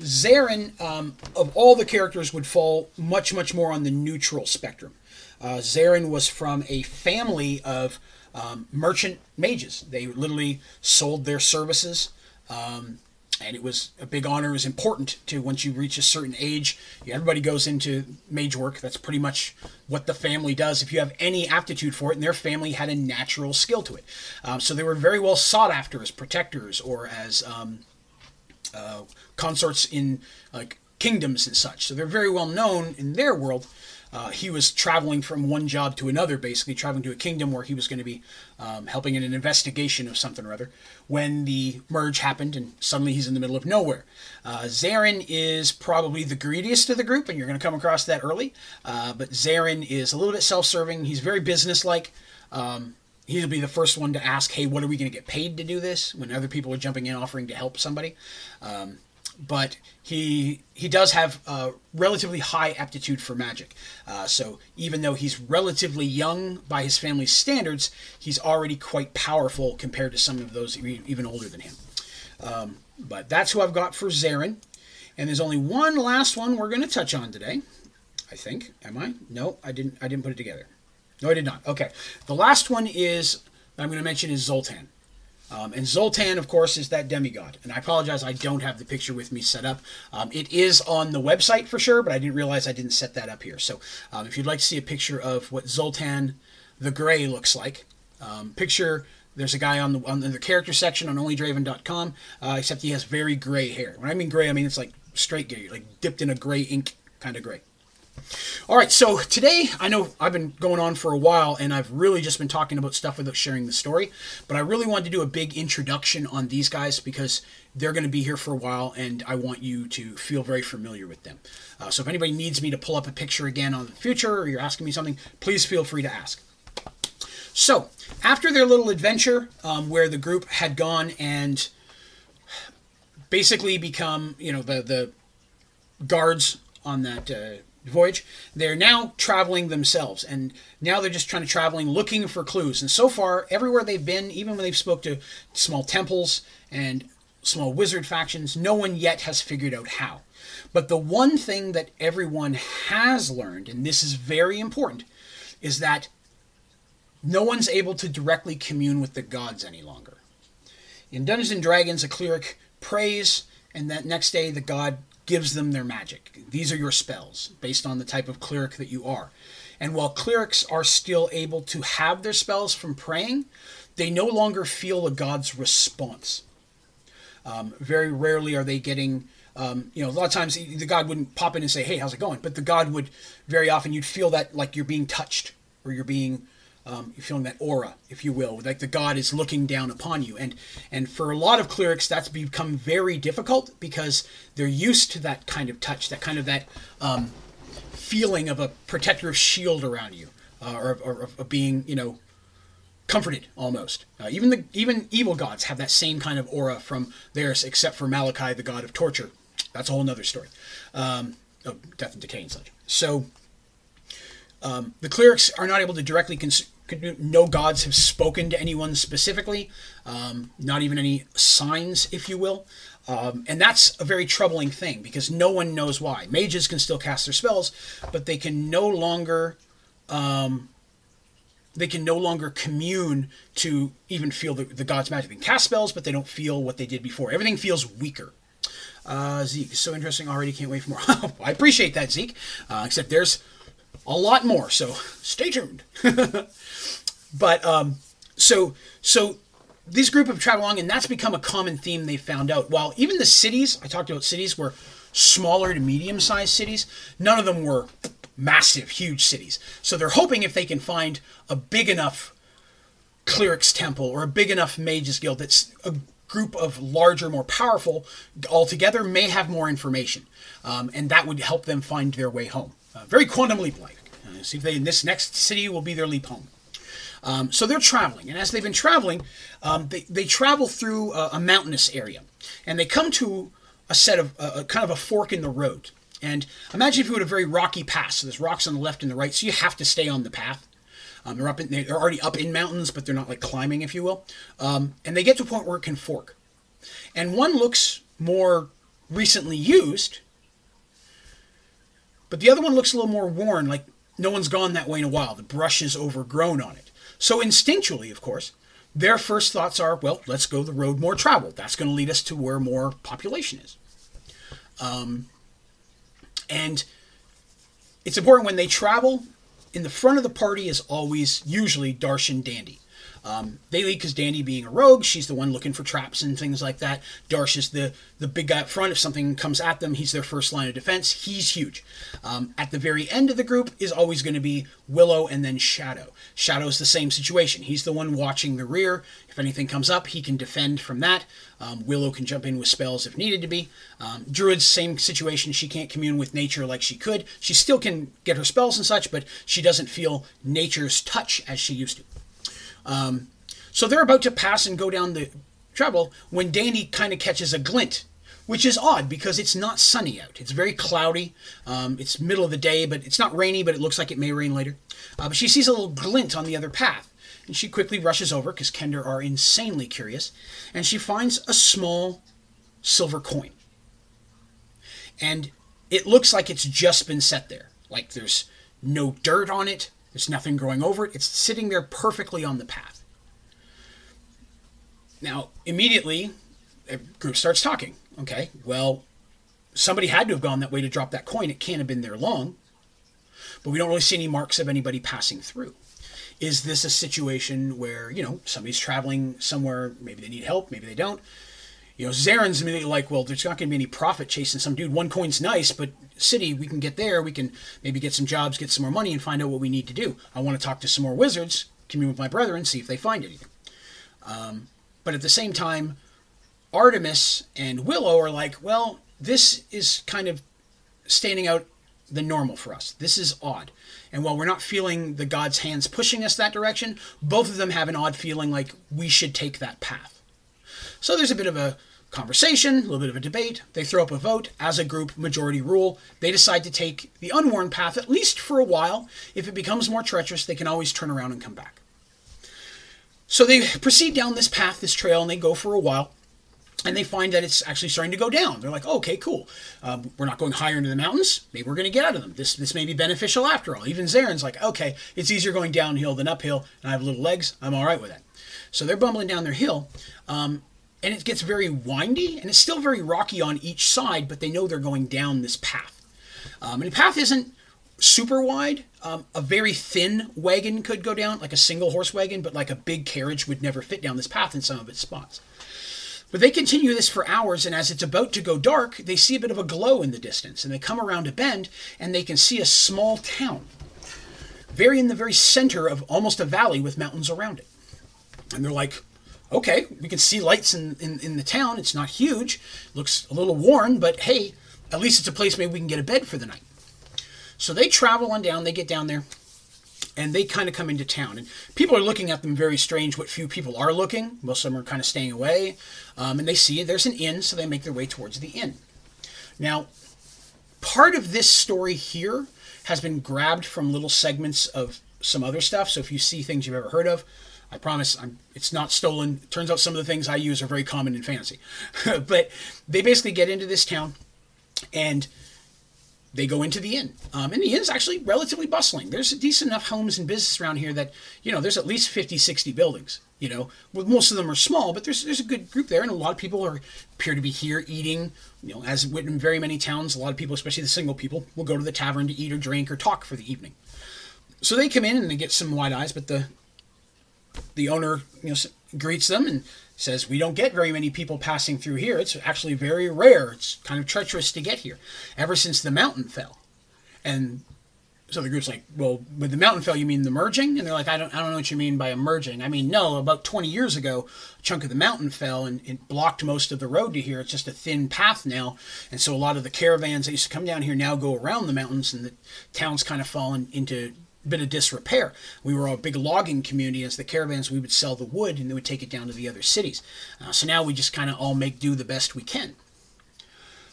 A: Zarin, um, of all the characters, would fall much, much more on the neutral spectrum. Uh, Zarin was from a family of um, merchant mages. They literally sold their services. Um, and it was a big honor. It was important to once you reach a certain age. Everybody goes into mage work. That's pretty much what the family does. If you have any aptitude for it, and their family had a natural skill to it, um, so they were very well sought after as protectors or as um, uh, consorts in like kingdoms and such. So they're very well known in their world. Uh, he was traveling from one job to another, basically traveling to a kingdom where he was going to be um, helping in an investigation of something or other. When the merge happened, and suddenly he's in the middle of nowhere. Uh, Zarin is probably the greediest of the group, and you're going to come across that early. Uh, but Zarin is a little bit self-serving. He's very businesslike. Um, he'll be the first one to ask, "Hey, what are we going to get paid to do this?" When other people are jumping in offering to help somebody. Um, but he he does have a relatively high aptitude for magic. Uh, so even though he's relatively young by his family's standards, he's already quite powerful compared to some of those even older than him. Um, but that's who I've got for Zarin. And there's only one last one we're going to touch on today. I think. Am I? No, I didn't. I didn't put it together. No, I did not. Okay. The last one is I'm going to mention is Zoltan. Um, and Zoltan, of course, is that demigod. And I apologize, I don't have the picture with me set up. Um, it is on the website for sure, but I didn't realize I didn't set that up here. So um, if you'd like to see a picture of what Zoltan the Gray looks like, um, picture there's a guy on the on the character section on onlydraven.com, uh, except he has very gray hair. When I mean gray, I mean it's like straight gray, like dipped in a gray ink kind of gray. All right, so today I know I've been going on for a while and I've really just been talking about stuff without sharing the story, but I really wanted to do a big introduction on these guys because they're going to be here for a while and I want you to feel very familiar with them. Uh, so if anybody needs me to pull up a picture again on the future or you're asking me something, please feel free to ask. So after their little adventure um, where the group had gone and basically become, you know, the, the guards on that. Uh, voyage. They're now traveling themselves, and now they're just trying to traveling, looking for clues. And so far, everywhere they've been, even when they've spoke to small temples and small wizard factions, no one yet has figured out how. But the one thing that everyone has learned, and this is very important, is that no one's able to directly commune with the gods any longer. In Dungeons and Dragons, a cleric prays, and that next day the god gives them their magic. These are your spells based on the type of cleric that you are. And while clerics are still able to have their spells from praying, they no longer feel a god's response. Um, very rarely are they getting, um, you know, a lot of times the god wouldn't pop in and say, "Hey, how's it going?" But the god would very often you'd feel that like you're being touched or you're being um, you're feeling that aura, if you will, like the god is looking down upon you. And and for a lot of clerics, that's become very difficult because they're used to that kind of touch, that kind of that um, feeling of a protective shield around you, uh, or, or, of being, you know, comforted almost. Uh, even the even evil gods have that same kind of aura from theirs, except for Malachi, the god of torture. That's a whole other story, um, of death and decay and such. So. Um, the clerics are not able to directly cons- no gods have spoken to anyone specifically, um, not even any signs, if you will. Um, and that's a very troubling thing because no one knows why. Mages can still cast their spells, but they can no longer. Um, they can no longer commune to even feel the, the god's magic. They can cast spells, but they don't feel what they did before. Everything feels weaker. Uh, Zeke, so interesting already. Can't wait for more. [LAUGHS] I appreciate that, Zeke. Uh, except there's a lot more, so stay tuned. [LAUGHS] but um, so so this group have traveled along, and that's become a common theme they found out. While even the cities, I talked about cities, were smaller to medium sized cities, none of them were massive, huge cities. So they're hoping if they can find a big enough cleric's temple or a big enough mages guild that's a group of larger, more powerful altogether may have more information. Um, and that would help them find their way home. Uh, very quantum leap like. Uh, see if they in this next city will be their leap home. Um, so they're traveling, and as they've been traveling, um, they, they travel through a, a, mountainous area, and they come to a set of a, kind of a fork in the road. And imagine if you had a very rocky path. So there's rocks on the left and the right, so you have to stay on the path. Um, they're up in, they're already up in mountains, but they're not like climbing, if you will. Um, and they get to a point where it can fork, and one looks more recently used, but the other one looks a little more worn, like no one's gone that way in a while. The brush is overgrown on it. So instinctually, of course, their first thoughts are, well, let's go the road more traveled. That's going to lead us to where more population is. Um, and it's important when they travel, in the front of the party is always usually Darsh and Dandy. Um, they lead because Dandy, being a rogue, she's the one looking for traps and things like that. Darsh is the, the big guy up front. If something comes at them, he's their first line of defense. He's huge. Um, at the very end of the group is always going to be Willow and then Shadow. Shadow's the same situation. He's the one watching the rear. If anything comes up, he can defend from that. Um, Willow can jump in with spells if needed to be. Um, Druid's same situation. She can't commune with nature like she could. She still can get her spells and such, but she doesn't feel nature's touch as she used to. Um, so they're about to pass and go down the travel when Dandy kind of catches a glint, which is odd because it's not sunny out. It's very cloudy. Um, it's middle of the day, but it's not rainy, but it looks like it may rain later. Uh, but she sees a little glint on the other path. And she quickly rushes over because Kender are insanely curious. And she finds a small silver coin. And it looks like it's just been set there. Like there's no dirt on it, there's nothing growing over it. It's sitting there perfectly on the path. Now, immediately, a group starts talking. Okay, well, somebody had to have gone that way to drop that coin. It can't have been there long. But we don't really see any marks of anybody passing through. Is this a situation where, you know, somebody's traveling somewhere, maybe they need help, maybe they don't? You know, Zarin's immediately like, well, there's not going to be any profit chasing some dude. One coin's nice, but city, we can get there. We can maybe get some jobs, get some more money, and find out what we need to do. I want to talk to some more wizards, commune with my brethren, see if they find anything. Um, but at the same time, Artemis and Willow are like, well, this is kind of standing out the normal for us. This is odd. And while we're not feeling the God's hands pushing us that direction, both of them have an odd feeling like we should take that path. So there's a bit of a conversation, a little bit of a debate. They throw up a vote. As a group, majority rule. They decide to take the unworn path, at least for a while. If it becomes more treacherous, they can always turn around and come back. So they proceed down this path, this trail, and they go for a while. And they find that it's actually starting to go down. They're like, oh, okay, cool. Um, we're not going higher into the mountains. Maybe we're going to get out of them. This this may be beneficial after all. Even Zarin's like, okay, it's easier going downhill than uphill, and I have little legs. I'm all right with that. So they're bumbling down their hill. Um, and it gets very windy and it's still very rocky on each side, but they know they're going down this path. Um, and the path isn't super wide. Um, a very thin wagon could go down, like a single horse wagon, but like a big carriage would never fit down this path in some of its spots. But they continue this for hours, and as it's about to go dark, they see a bit of a glow in the distance, and they come around a bend, and they can see a small town, very in the very center of almost a valley with mountains around it. And they're like, okay, we can see lights in, in, in the town. It's not huge, looks a little worn, but hey, at least it's a place maybe we can get a bed for the night. So they travel on down, they get down there, and they kind of come into town. And people are looking at them very strange, what few people are looking. Most of them are kind of staying away. Um, and they see there's an inn, so they make their way towards the inn. Now, part of this story here has been grabbed from little segments of some other stuff. So if you see things you've ever heard of, I promise I'm, it's not stolen. It turns out some of the things I use are very common in fantasy. [LAUGHS] but they basically get into this town and they go into the inn. Um, and the inn's actually relatively bustling. There's decent enough homes and business around here that, you know, there's at least 50, 60 buildings. You know, well, most of them are small, but there's there's a good group there, and a lot of people are appear to be here eating. You know, as in very many towns, a lot of people, especially the single people, will go to the tavern to eat or drink or talk for the evening. So they come in and they get some wide eyes, but the the owner you know greets them and says we don't get very many people passing through here. It's actually very rare. It's kind of treacherous to get here. Ever since the mountain fell. And so the group's like well with the mountain fell you mean the merging? And they're like i don't i don't know what you mean by emerging i mean no about 20 years ago a chunk of the mountain fell and it blocked most of the road to here. It's just a thin path now. And so a lot of the caravans that used to come down here now go around the mountains and the town's kind of fallen into bit of disrepair. We were a big logging community. As the caravans, we would sell the wood and they would take it down to the other cities. Uh, so now we just kind of all make do the best we can.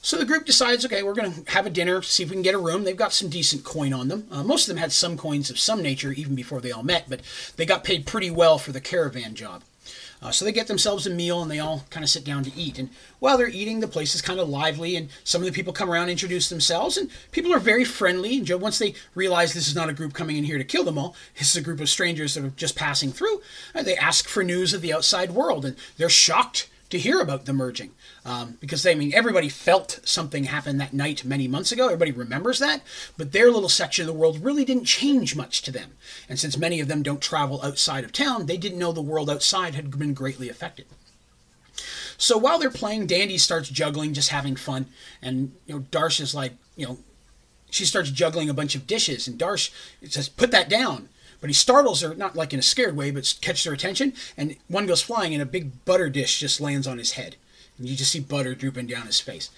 A: So the group decides, okay, we're going to have a dinner, see if we can get a room. They've got some decent coin on them. Uh, most of them had some coins of some nature even before they all met, but they got paid pretty well for the caravan job. Uh, so they get themselves a meal and they all kind of sit down to eat. And while they're eating, the place is kind of lively, and some of the people come around, introduce themselves, and people are very friendly. And once they realize this is not a group coming in here to kill them all, this is a group of strangers that are just passing through, uh, they ask for news of the outside world, and they're shocked to hear about the merging um, because they I mean everybody felt something happened that night many months ago. Everybody remembers that, but their little section of the world really didn't change much to them. And since many of them don't travel outside of town, they didn't know the world outside had been greatly affected. So while they're playing, Dandy starts juggling, just having fun, and you know Darsh is like, you know, she starts juggling a bunch of dishes, and Darsh says, "Put that down." But he startles her, not like in a scared way, but catches her attention, and one goes flying, and a big butter dish just lands on his head. And you just see butter drooping down his face.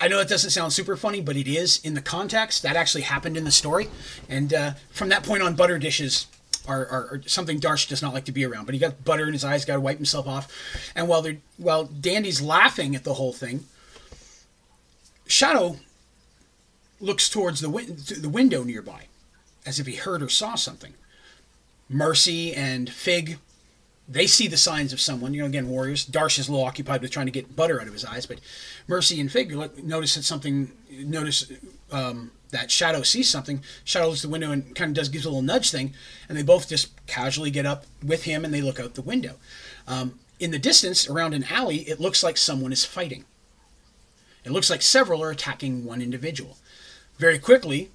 A: I know it doesn't sound super funny, but it is in the context. That actually happened in the story. And uh, from that point on, butter dishes are, are, are, something Darsh does not like to be around. But he got butter in his eyes, got to wipe himself off. And while, they're, while Dandy's laughing at the whole thing, Shadow looks towards the, win- the window nearby as if he heard or saw something. Mercy and Fig, they see the signs of someone. You know, again, warriors. Darsh is a little occupied with trying to get butter out of his eyes, but Mercy and Fig notice that something. Notice um, that Shadow sees something. Shadow looks the window and kind of does gives a little nudge thing, and they both just casually get up with him and they look out the window. Um, in the distance, around an alley, it looks like someone is fighting. It looks like several are attacking one individual. Very quickly,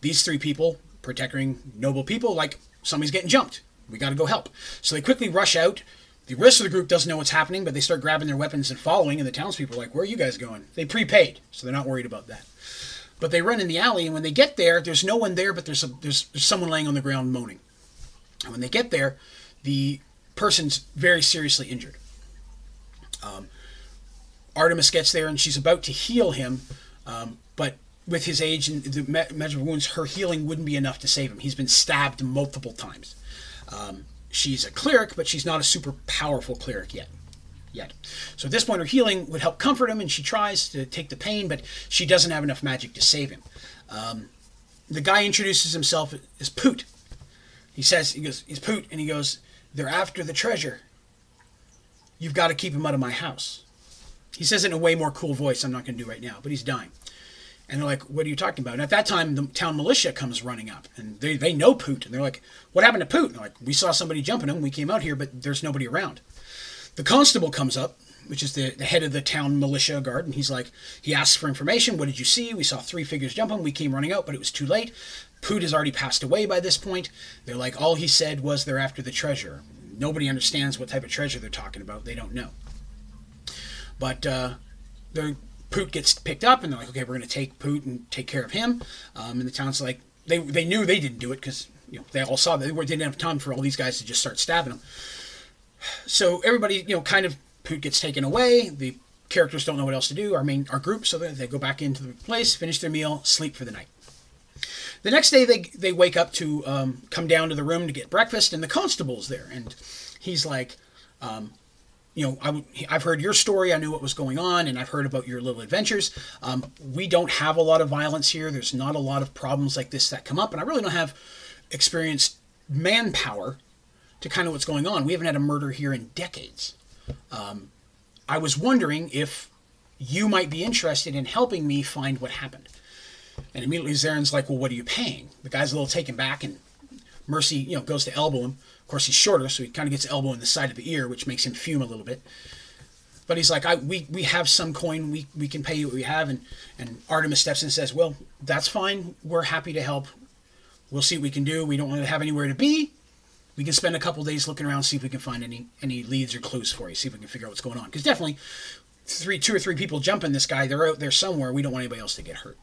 A: these three people protecting noble people, like somebody's getting jumped. We got to go help. So they quickly rush out. The rest of the group doesn't know what's happening, but they start grabbing their weapons and following, and the townspeople are like, Where are you guys going? They prepaid, so they're not worried about that. But they run in the alley, and when they get there, there's no one there, but there's, a, there's, there's someone laying on the ground moaning. And when they get there, the person's very seriously injured. Um, Artemis gets there, and she's about to heal him, um, but with his age and the measure of wounds, her healing wouldn't be enough to save him. He's been stabbed multiple times. Um, she's a cleric, but she's not a super powerful cleric yet. Yet. So at this point, her healing would help comfort him, and she tries to take the pain, but she doesn't have enough magic to save him. Um, the guy introduces himself as Poot. He says, he goes, he's Poot, and he goes, they're after the treasure. You've got to keep him out of my house. He says it in a way more cool voice I'm not going to do right now, but he's dying. And they're like, what are you talking about? And at that time, the town militia comes running up, and they, they know Poot, and they're like, what happened to Poot? And they're like, we saw somebody jumping him. We came out here, but there's nobody around. The constable comes up, which is the, the head of the town militia guard, and he's like, he asks for information. What did you see? We saw three figures jump him. We came running out, but it was too late. Poot has already passed away by this point. They're like, all he said was they're after the treasure. Nobody understands what type of treasure they're talking about. They don't know. But uh, they're Poot gets picked up, and they're like, okay, we're going to take Poot and take care of him. Um, and the town's like, they they knew they didn't do it because you know they all saw that they didn't have time for all these guys to just start stabbing them. So everybody, you know, kind of Poot gets taken away. The characters don't know what else to do. Our main our group, so they, go back into the place, finish their meal, sleep for the night. The next day, they they wake up to um, come down to the room to get breakfast, and the constable's there, and he's like, um, you know, I, have heard your story. I knew what was going on, and I've heard about your little adventures. Um, we don't have a lot of violence here. There's not a lot of problems like this that come up, and I really don't have experienced manpower to kind of what's going on. We haven't had a murder here in decades. Um, I was wondering if you might be interested in helping me find what happened. And immediately Zarin's like, "Well, what are you paying?" The guy's a little taken back, and Mercy, you know, goes to elbow him. Of course, he's shorter, so he kind of gets elbow in the side of the ear, which makes him fume a little bit. But he's like, I, we, we have some coin. We, we can pay you what we have. And, and Artemis steps in and says, well, that's fine. We're happy to help. We'll see what we can do. We don't want to have anywhere to be. We can spend a couple days looking around, see if we can find any, any leads or clues for you, see if we can figure out what's going on. Because definitely, three, two or three people jumping this guy. They're out there somewhere. We don't want anybody else to get hurt.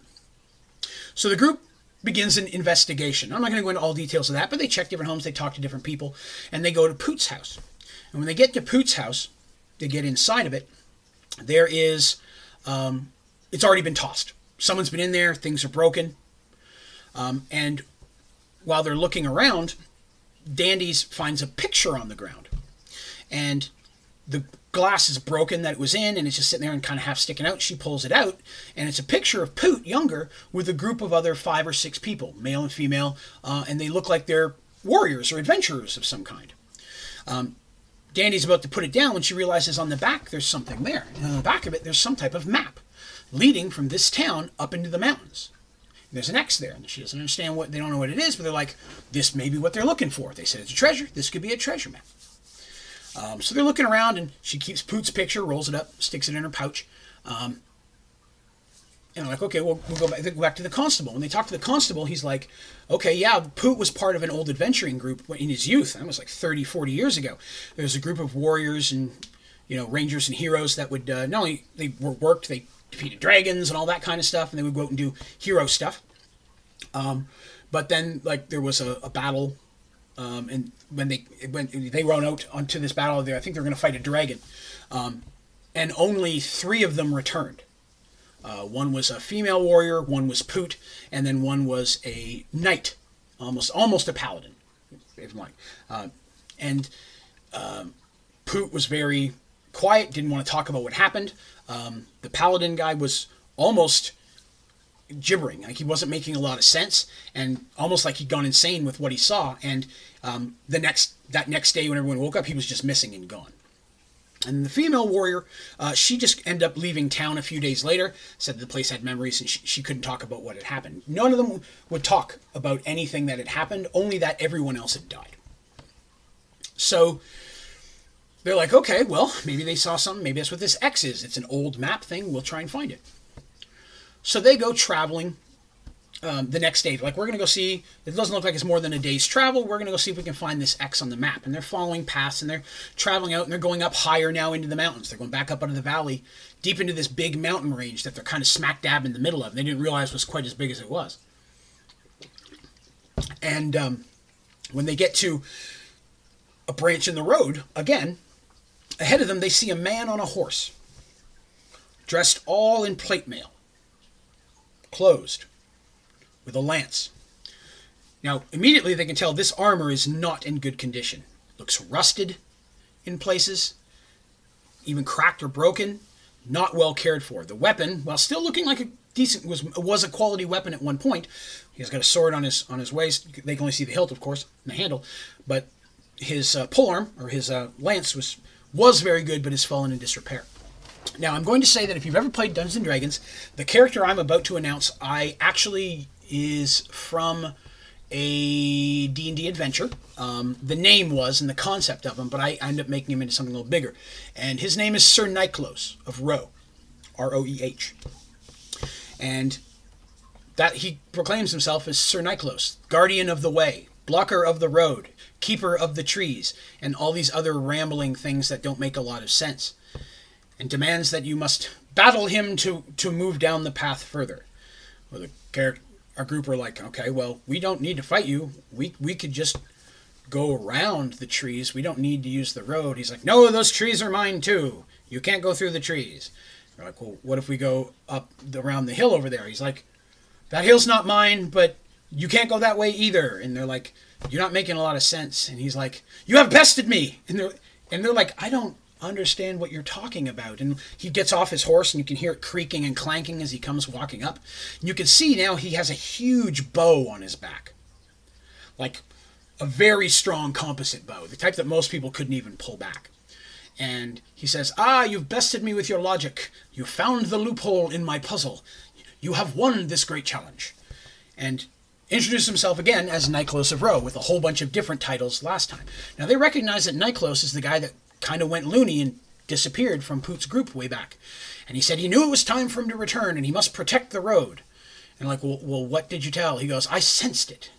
A: So the group begins an investigation. I'm not going to go into all details of that, but they check different homes, they talk to different people, and they go to Poot's house. And when they get to Poot's house, they get inside of it. There is, um, it's already been tossed. Someone's been in there, things are broken. Um, and while they're looking around, Dandy's finds a picture on the ground. And the glass is broken that it was in and it's just sitting there and kind of half sticking out. She pulls it out and it's a picture of Poot, younger, with a group of other five or six people, male and female, uh, and they look like they're warriors or adventurers of some kind. Um, Dandy's about to put it down when she realizes on the back there's something there. And on the back of it, there's some type of map leading from this town up into the mountains. And there's an X there, and she doesn't understand what they don't know what it is, but they're like, this may be what they're looking for. They said it's a treasure. This could be a treasure map. Um, so they're looking around, and she keeps Poot's picture, rolls it up, sticks it in her pouch. Um, and I'm like, okay, well, we'll go back, go back to the constable. When they talk to the constable, he's like, okay, yeah, Poot was part of an old adventuring group in his youth. That was like 30, 40 years ago. There was a group of warriors and, you know, rangers and heroes that would uh, not only they were worked, they defeated dragons and all that kind of stuff, and they would go out and do hero stuff. Um, but then, like, there was a, a battle, um, and when they when they run out onto this battle, there, I think they're going to fight a dragon, um, and only three of them returned. Uh, one was a female warrior, one was Poot, and then one was a knight, almost almost a paladin, if like. Uh, and um, Poot was very quiet, didn't want to talk about what happened. Um, the paladin guy was almost gibbering, like he wasn't making a lot of sense, and almost like he'd gone insane with what he saw. And um, the next that next day, when everyone woke up, he was just missing and gone. And the female warrior, uh, she just ended up leaving town a few days later, said the place had memories and she, she couldn't talk about what had happened. None of them would talk about anything that had happened, only that everyone else had died. So they're like, okay, well, maybe they saw something. Maybe that's what this X is. It's an old map thing. We'll try and find it. So they go traveling um, the next day. Like, we're going to go see, it doesn't look like it's more than a day's travel. We're going to go see if we can find this X on the map. And they're following paths and they're traveling out and they're going up higher now into the mountains. They're going back up out of the valley, deep into this big mountain range that they're kind of smack dab in the middle of. They didn't realize was quite as big as it was. And um, when they get to a branch in the road, again, ahead of them, they see a man on a horse, dressed all in plate mail, closed with a lance. Now, immediately they can tell this armor is not in good condition. looks rusted in places, even cracked or broken, not well cared for. The weapon, while still looking like a decent was was a quality weapon at one point. He's got a sword on his on his waist. They can only see the hilt, of course, and the handle, but his uh, polearm or his uh, lance was was very good, but has fallen in disrepair. Now, I'm going to say that if you've ever played Dungeons and Dragons, the character I'm about to announce, I actually is from a D&D adventure. Um, the name was and the concept of him, but I, ended up making him into something a little bigger. And his name is Sir Niklos of Roeh, R-O-E-H. And that he proclaims himself as Sir Niklos, guardian of the way, blocker of the road, keeper of the trees, and all these other rambling things that don't make a lot of sense. And demands that you must battle him to, to move down the path further. Well, the character our group were like, okay, well, we don't need to fight you. We we could just go around the trees. We don't need to use the road. He's like, no, those trees are mine too. You can't go through the trees. We're like, well, what if we go up the, around the hill over there? He's like, that hill's not mine, but you can't go that way either. And they're like, you're not making a lot of sense. And he's like, you have bested me. And they're and they're like, I don't understand what you're talking about. And he gets off his horse, and you can hear it creaking and clanking as he comes walking up. And you can see now he has a huge bow on his back. Like a very strong composite bow, the type that most people couldn't even pull back. And he says, Ah, you've bested me with your logic. You found the loophole in my puzzle. You have won this great challenge. And introduced himself again as Niklos of Roeh with a whole bunch of different titles last time. Now they recognize that Niklos is the guy that kind of went loony and disappeared from Poot's group way back. And he said he knew it was time for him to return and he must protect the road. And like, well, well what did you tell? He goes, I sensed it.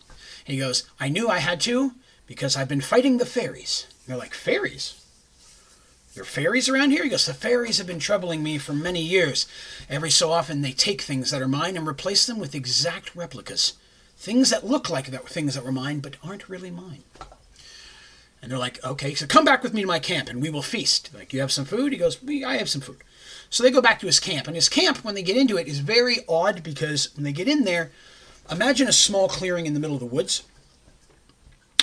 A: And he goes, I knew I had to because I've been fighting the fairies. And they're like, fairies? There are fairies around here? He goes, the fairies have been troubling me for many years. Every so often they take things that are mine and replace them with exact replicas. Things that look like that things that were mine, but aren't really mine. And they're like, okay, so come back with me to my camp and we will feast. Like, you have some food? He goes, I have some food. So they go back to his camp. And his camp, when they get into it, is very odd because when they get in there, imagine a small clearing in the middle of the woods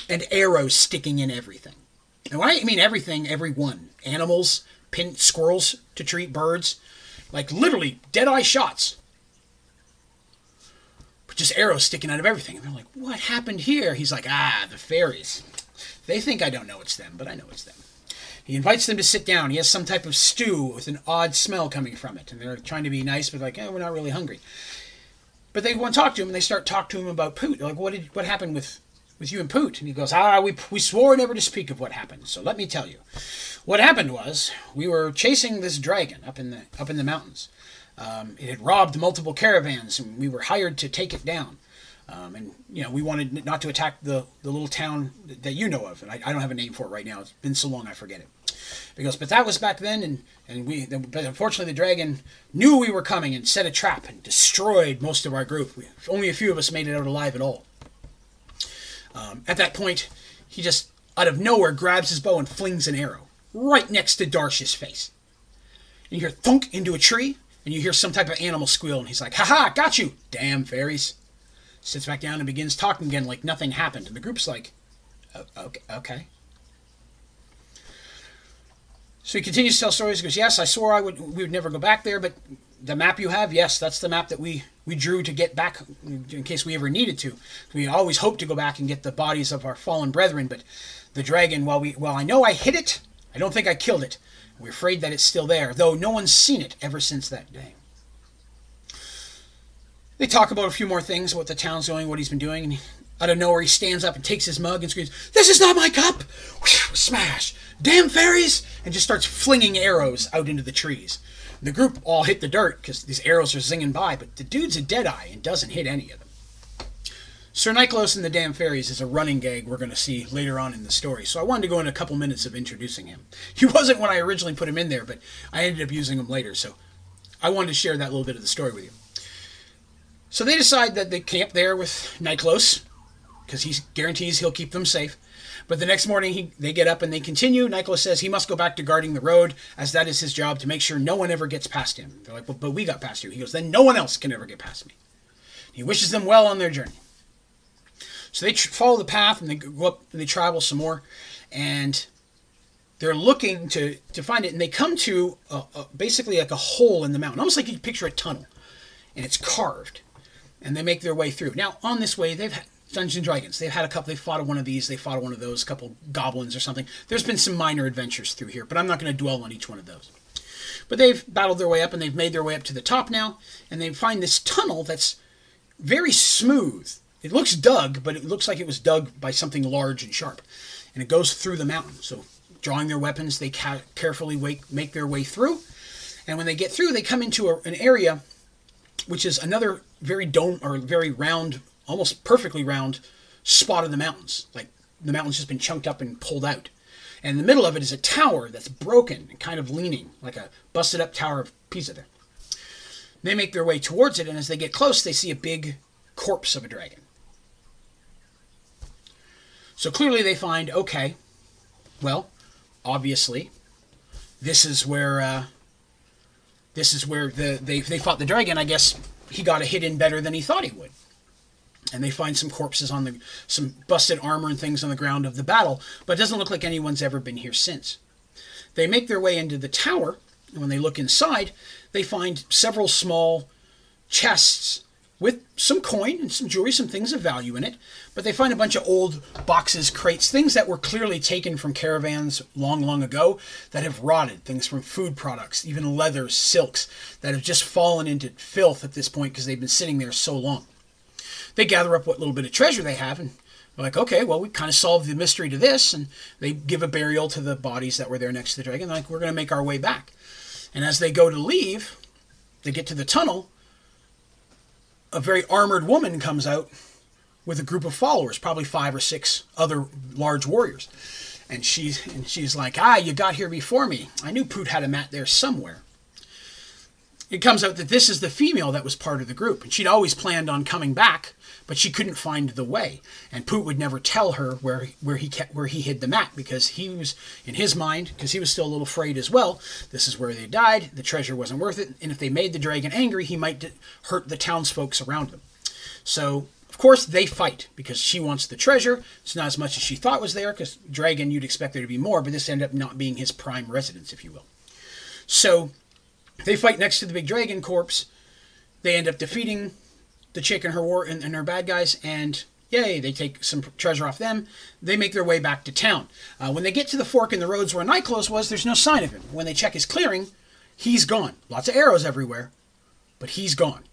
A: and arrows sticking in everything. When I mean everything, every one. Animals, pin squirrels to treat birds, like literally dead eye shots. But just arrows sticking out of everything. And they're like, what happened here? He's like, ah, the fairies. They think I don't know it's them, but I know it's them. He invites them to sit down. He has some type of stew with an odd smell coming from it, and they're trying to be nice, but like, eh, we're not really hungry. But they want to talk to him, and they start talking to him about Poot. They're like, what did what happened with with you and Poot? And he goes, ah, we we swore never to speak of what happened. So let me tell you, what happened was we were chasing this dragon up in the up in the mountains. Um, it had robbed multiple caravans, and we were hired to take it down. Um, and you know, we wanted not to attack the, the little town that you know of, and I, I, don't have a name for it right now. It's been so long I forget it. Because, but that was back then, and and we, but unfortunately, the dragon knew we were coming and set a trap and destroyed most of our group. We, only a few of us made it out alive at all. Um, at that point, he just out of nowhere grabs his bow and flings an arrow right next to Darsh's face. And you hear thunk into a tree, and you hear some type of animal squeal, and he's like, "Ha ha, got you, damn fairies!" Sits back down and begins talking again like nothing happened, and the group's like, "Okay." okay. So he continues to tell stories. He goes, "Yes, I swore I would. We would never go back there, but the map you have, yes, that's the map that we we drew to get back in case we ever needed to. We always hoped to go back and get the bodies of our fallen brethren, but the dragon, while we, well, I know I hit it, I don't think I killed it. We're afraid that it's still there, though no one's seen it ever since that day." They talk about a few more things, what the town's doing, what he's been doing, and out of nowhere he stands up and takes his mug and screams, "This is not my cup!" Smash! Damn fairies! And just starts flinging arrows out into the trees. The group all hit the dirt because these arrows are zinging by, but the dude's a deadeye and doesn't hit any of them. Sir Nikelos and the Damn Fairies is a running gag we're going to see later on in the story, so I wanted to go in a couple minutes of introducing him. He [LAUGHS] wasn't when I originally put him in there, but I ended up using him later, so I wanted to share that little bit of the story with you. So they decide that they camp there with Nikelos, because he guarantees he'll keep them safe. But the next morning, he, they get up and they continue. Nikelos says he must go back to guarding the road, as that is his job to make sure no one ever gets past him. They're like, but, but we got past you. He goes, then no one else can ever get past me. He wishes them well on their journey. So they tr- follow the path and they go up and they travel some more, and they're looking to to find it. And they come to a, a, basically like a hole in the mountain, almost like you picture a tunnel, and it's carved. And they make their way through. Now on this way, they've had, Dungeons and Dragons. They've had a couple. They fought one of these. They fought one of those. A couple goblins or something. There's been some minor adventures through here, but I'm not going to dwell on each one of those. But they've battled their way up and they've made their way up to the top now, and they find this tunnel that's very smooth. It looks dug, but it looks like it was dug by something large and sharp, and it goes through the mountain. So, drawing their weapons, they ca- carefully wake, make their way through, and when they get through, they come into a, an area which is another very dome or very round almost perfectly round spot of the mountains. Like the mountain's just been chunked up and pulled out. And in the middle of it is a tower that's broken and kind of leaning, like a busted up tower of Pisa there. They make their way towards it, and as they get close, they see a big corpse of a dragon. So clearly they find, okay, well, obviously, this is where uh, this is where the they, they fought the dragon. I guess he got a hit in better than he thought he would and they find some corpses on the some busted armor and things on the ground of the battle, but it doesn't look like anyone's ever been here since. They make their way into the tower, and when they look inside, they find several small chests with some coin and some jewelry, some things of value in it. But they find a bunch of old boxes, crates, things that were clearly taken from caravans long, long ago that have rotted, things from food products, even leathers, silks that have just fallen into filth at this point because they've been sitting there so long they gather up what little bit of treasure they have and like, okay, well, we kind of solved the mystery to this. And they give a burial to the bodies that were there next to the dragon. Like, we're going to make our way back. And as they go to leave, they get to the tunnel. A very armored woman comes out with a group of followers, probably five or six other large warriors. And she's, and she's like, ah, you got here before me. I knew Poot had a mat there somewhere it comes out that this is the female that was part of the group. And she'd always planned on coming back, but she couldn't find the way. And Poot would never tell her where where he kept, where he hid the mat because he was in his mind because he was still a little afraid as well. This is where they died. The treasure wasn't worth it, and if they made the dragon angry, he might hurt the townsfolk around them. So course they fight because she wants the treasure. It's not as much as she thought was there because dragon you'd expect there to be more, but this ended up not being his prime residence, if you will. So they fight next to the big dragon corpse. They end up defeating the chick and her war and, and her bad guys, and Yay, they take some treasure off them. They make their way back to town. Uh, when they get to the fork in the roads where Nightclothes was, there's no sign of him. When they check his clearing, he's gone. Lots of arrows everywhere, but he's gone.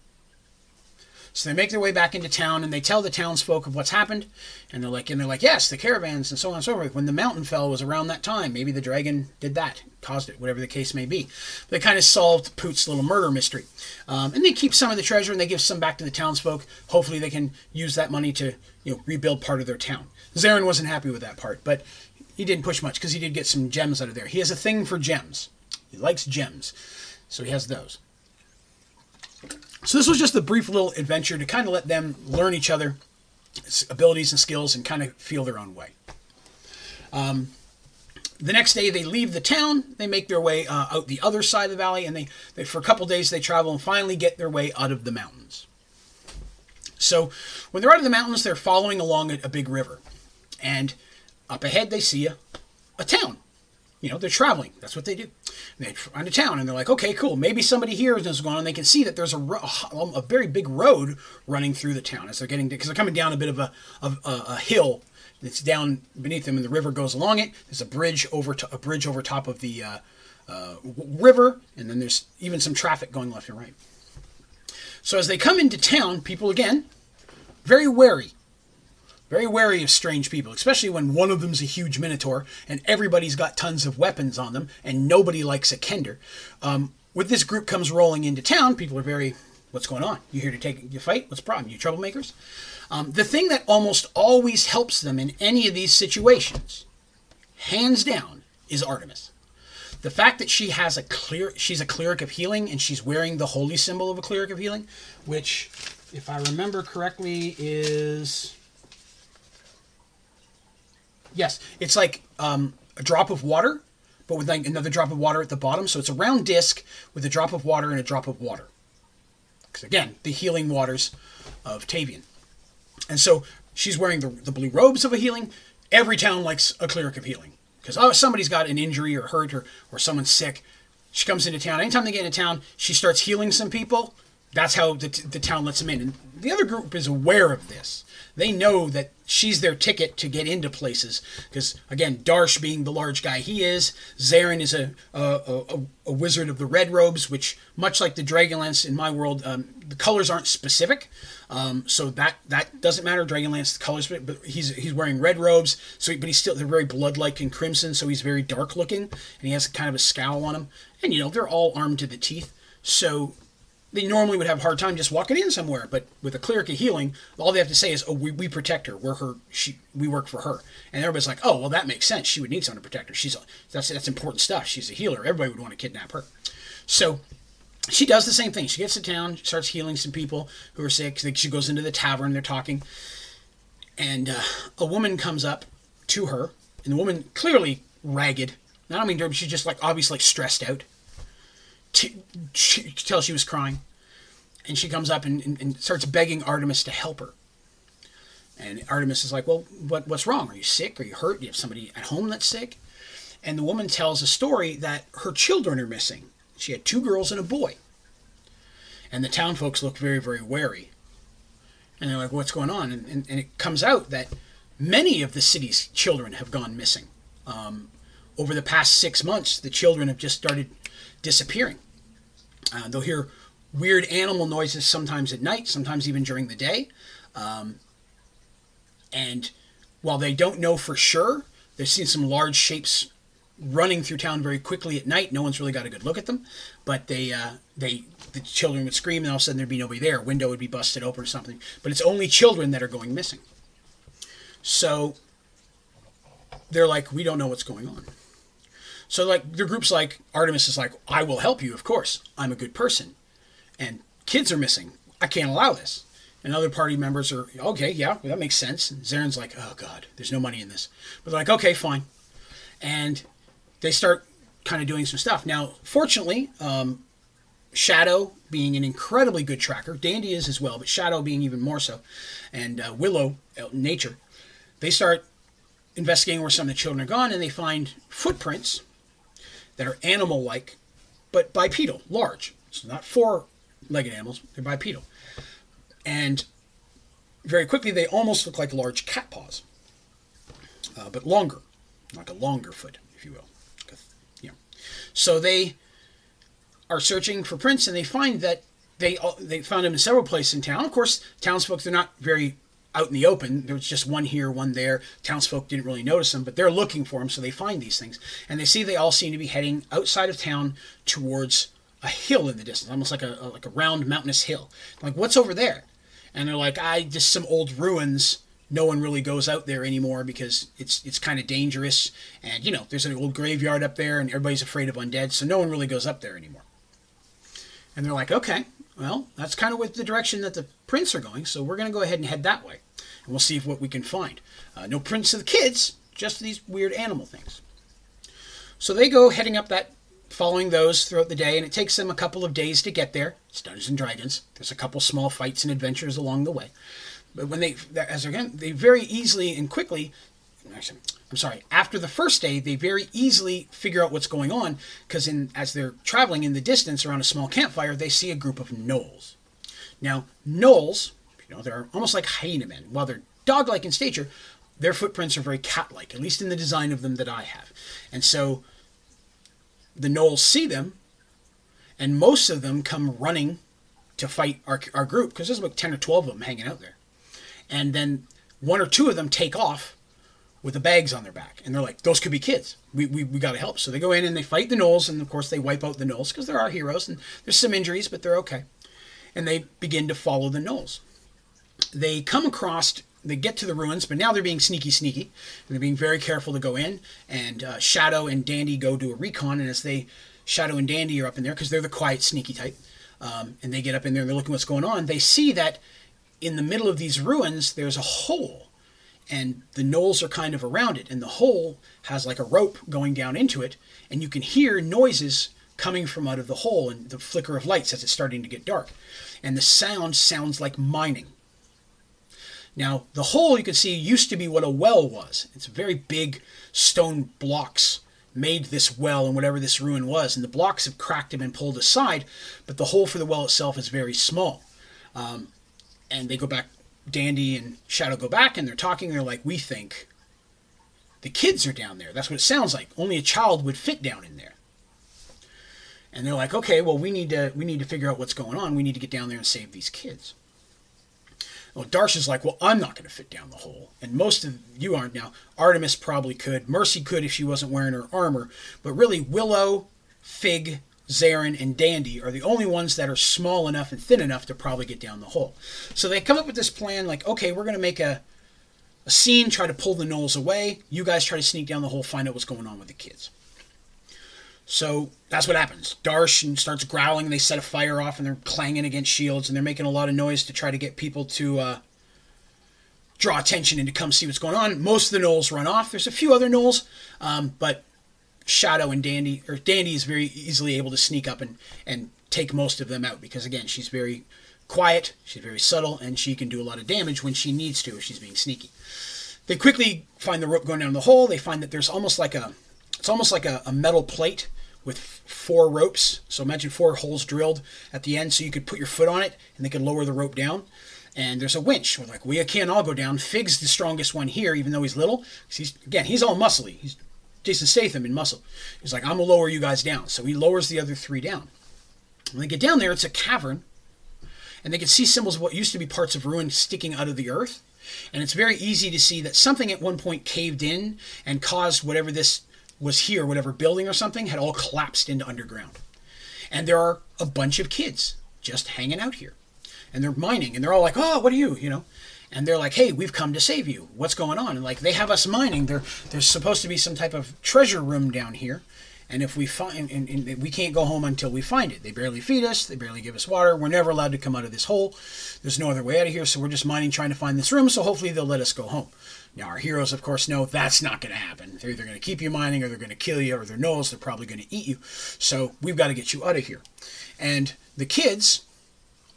A: So they make their way back into town and they tell the townsfolk of what's happened. And they're like, and they're like, yes, the caravans and so on and so forth. When the mountain fell was around that time. Maybe the dragon did that, caused it, whatever the case may be. They kind of solved Poot's little murder mystery. Um, and they keep some of the treasure and they give some back to the townsfolk. Hopefully they can use that money to, you know, rebuild part of their town. Zarin wasn't happy with that part, but he didn't push much because he did get some gems out of there. He has a thing for gems. He likes gems. So he has those. So this was just a brief little adventure to kind of let them learn each other, abilities and skills, and kind of feel their own way. Um, the next day they leave the town. They make their way uh, out the other side of the valley, and they, they for a couple days they travel and finally get their way out of the mountains. So when they're out of the mountains, they're following along a, a big river, and up ahead they see a, a town. You know, they're traveling. That's what they do. And they find a town, and they're like, okay, cool. Maybe somebody here knows going on. And They can see that there's a, ro- a very big road running through the town as they're getting because they're coming down a bit of a, of a, a hill it's down beneath them, and the river goes along it. There's a bridge over to, a bridge over top of the uh, uh, river, and then there's even some traffic going left and right. So as they come into town, people again very wary very wary of strange people, especially when one of them's a huge minotaur and everybody's got tons of weapons on them and nobody likes a kender. Um, with this group comes rolling into town, people are very, what's going on? You here to take you fight? What's the problem? You troublemakers? Um, the thing that almost always helps them in any of these situations, hands down, is Artemis. The fact that she has a clear, she's a cleric of healing and she's wearing the holy symbol of a cleric of healing, which, if I remember correctly, is Yes, it's like um, a drop of water, but with like another drop of water at the bottom. So it's a round disc with a drop of water and a drop of water. Because again, the healing waters of Tavian. And so she's wearing the, the blue robes of a healing. Every town likes a cleric of healing. Because oh, somebody's got an injury or hurt or, or someone's sick. She comes into town. Anytime they get into town, she starts healing some people. That's how the, the town lets them in. And the other group is aware of this. They know that she's their ticket to get into places. Because, again, Darsh being the large guy he is, Zarin is a, a, a, a, wizard of the red robes, which, much like the Dragonlance in my world, um, the colors aren't specific. Um, so that that doesn't matter. Dragonlance, the colors, but he's he's wearing red robes. So, but he's still they're very blood-like and crimson. So he's very dark looking, and he has kind of a scowl on him. And you know they're all armed to the teeth. So they normally would have a hard time just walking in somewhere. But with a cleric of healing, all they have to say is, "Oh, we, we protect her. We're her. She we work for her." And everybody's like, "Oh, well, that makes sense. She would need someone to protect her. She's a, that's that's important stuff. She's a healer. Everybody would want to kidnap her." So she does the same thing. She gets to town, starts healing some people who are sick. She goes into the tavern. They're talking, and uh, a woman comes up to her, and the woman clearly ragged. I don't mean dirty. she's just like obviously like stressed out she could tell she was crying. And she comes up and, and, and, starts begging Artemis to help her. And Artemis is like, Well, what, what's wrong? Are you sick? Are you hurt? Do you have somebody at home that's sick? And the woman tells a story that her children are missing. She had two girls and a boy. And the town folks look very, very wary. And they're like, What's going on? And, and, and it comes out that many of the city's children have gone missing. Um, over the past six months, the children have just started disappearing. Uh, they'll hear weird animal noises sometimes at night, sometimes even during the day. Um, and while they don't know for sure, they've seen some large shapes running through town very quickly at night. No one's really got a good look at them, but they uh, they the children would scream, and all of a sudden there'd be nobody there. Window would be busted open or something. But it's only children that are going missing. So they're like, we don't know what's going on. So like the groups like Artemis is like, I will help you, of course. I'm a good person. And kids are missing. I can't allow this. And other party members are, okay, yeah, well, that makes sense. And Zarin's like, oh God, there's no money in this. But they're like, okay, fine. And they start kind of doing some stuff. Now, fortunately, um, Shadow being an incredibly good tracker, Dandy is as well, but Shadow being even more so, and uh, Willow, uh, Nature, they start investigating where some of the children are gone, and they find footprints that are animal like, but bipedal, large. So not four legged animals, they're bipedal. And very quickly they almost look like large cat paws, uh, but longer, like a longer foot, if you will. So they are searching for prints, and they find that they uh, they found them in several places in town. Of course, townsfolk they're not very out in the open. There was just one here, one there. Townsfolk didn't really notice them, but they're looking for them, so they find these things, and they see they all seem to be heading outside of town towards a hill in the distance, almost like a, a like a round mountainous hill. Like, what's over there? And they're like, I just some old ruins. No one really goes out there anymore because it's it's kind of dangerous, and you know there's an old graveyard up there, and everybody's afraid of undead, so no one really goes up there anymore. And they're like, okay, well, that's kind of with the direction that the prints are going, so we're going to go ahead and head that way, and we'll see what we can find. Uh, no prints of the kids, just these weird animal things. So they go heading up that following those throughout the day, and it takes them a couple of days to get there. It's Dungeons and Dragons. There's a couple small fights and adventures along the way. But when they, as again, they very easily and quickly, I'm sorry, after the first day, they very easily figure out what's going on because in as they're traveling in the distance around a small campfire, they see a group of gnolls. Now, gnolls, you know, they're almost like hyena men. While they're dog-like in stature, their footprints are very cat-like, at least in the design of them that I have. And so the gnolls see them, and most of them come running to fight our, our group because there's about 10 or 12 of them hanging out there. And then one or two of them take off with the bags on their back. And they're like, those could be kids. We, we, we got to help. So they go in and they fight the gnolls. And of course, they wipe out the gnolls because there are our heroes and there's some injuries, but they're okay. And they begin to follow the gnolls. They come across they get to the ruins, but now they're being sneaky, sneaky. They're being very careful to go in. And uh, Shadow and Dandy go do a recon, and as they, Shadow and Dandy are up in there because they're the quiet, sneaky type, um, and they get up in there and they're looking what's going on. They see that in the middle of these ruins there's a hole, and the gnolls are kind of around it, and the hole has like a rope going down into it, and you can hear noises coming from out of the hole and the flicker of lights as it's starting to get dark. And the sound sounds like mining. Now, the hole you can see used to be what a well was. It's very big stone blocks made this well and whatever this ruin was, and the blocks have cracked and been pulled aside, but the hole for the well itself is very small. Um, and they go back, Dandy and Shadow go back, and they're talking. They're like, "We think the kids are down there. That's what it sounds like. Only a child would fit down in there." And they're like, "Okay, well, we need to we need to figure out what's going on. We need to get down there and save these kids." Well, Darsh's like, well, I'm not going to fit down the hole. And most of you aren't now. Artemis probably could. Mercy could if she wasn't wearing her armor. But really, Willow, Fig, Zarin, and Dandy are the only ones that are small enough and thin enough to probably get down the hole. So they come up with this plan like, okay, we're going to make a, a scene, try to pull the gnolls away. You guys try to sneak down the hole, find out what's going on with the kids. So that's what happens. Darsh starts growling. And they set a fire off, and they're clanging against shields, and they're making a lot of noise to try to get people to uh, draw attention and to come see what's going on. Most of the gnolls run off. There's a few other gnolls, um, but Shadow and Dandy, or Dandy, is very easily able to sneak up and and take most of them out because again, she's very quiet, she's very subtle, and she can do a lot of damage when she needs to if she's being sneaky. They quickly find the rope going down the hole. They find that there's almost like a it's almost like a, a metal plate with four ropes. So imagine four holes drilled at the end so you could put your foot on it and they could lower the rope down. And there's a winch. We're like, we can't all go down. Fig's the strongest one here, even though he's little. He's again, he's all muscly. He's Jason Statham in muscle. He's like, I'm gonna lower you guys down. So he lowers the other three down. When they get down there, it's a cavern, and they can see symbols of what used to be parts of ruin sticking out of the earth. And it's very easy to see that something at one point caved in and caused whatever this was here, whatever building or something, had all collapsed into underground. And there are a bunch of kids just hanging out here. And they're mining, and they're all like, oh, what are you? You know? And they're like, hey, we've come to save you. What's going on? And like, they have us mining. There, there's supposed to be some type of treasure room down here. And if we find, and, and, we can't go home until we find it. They barely feed us. They barely give us water. We're never allowed to come out of this hole. There's no other way out of here. So we're just mining, trying to find this room. So hopefully they'll let us go home. Now, our heroes, of course, know that's not going to happen. They're either going to keep you mining or they're going to kill you, or their nose, they're probably going to eat you. So we've got to get you out of here. And the kids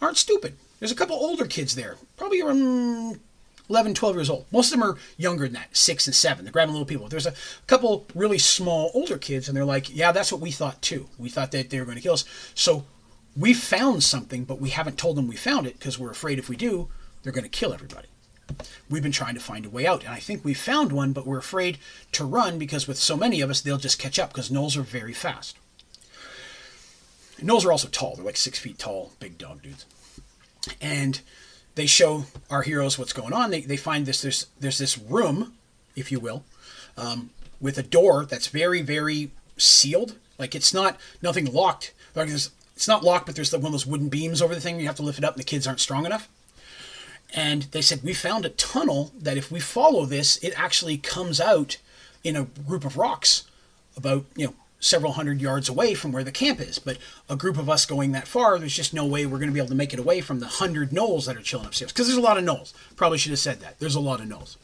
A: aren't stupid. There's a couple older kids there, probably around 11, 12 years old. Most of them are younger than that, six and seven. They're grabbing little people. There's a couple really small older kids, and they're like, yeah, that's what we thought too. We thought that they were going to kill us. So we found something, but we haven't told them we found it because we're afraid if we do, they're going to kill everybody. We've been trying to find a way out, and I think we found one, but we're afraid to run because with so many of us, they'll just catch up because gnolls are very fast. Gnolls are also tall. They're like six feet tall, big dog dudes. And they show our heroes what's going on. They, they find this there's there's this room, if you will, um, with a door that's very very sealed. Like it's not nothing locked. Like it's not locked, but there's one of those wooden beams over the thing. You have to lift it up, and the kids aren't strong enough. And they said we found a tunnel that if we follow this, it actually comes out in a group of rocks about you know several hundred yards away from where the camp is. But a group of us going that far, there's just no way we're going to be able to make it away from the hundred gnolls that are chilling upstairs. Because there's a lot of gnolls. Probably should have said that. There's a lot of gnolls.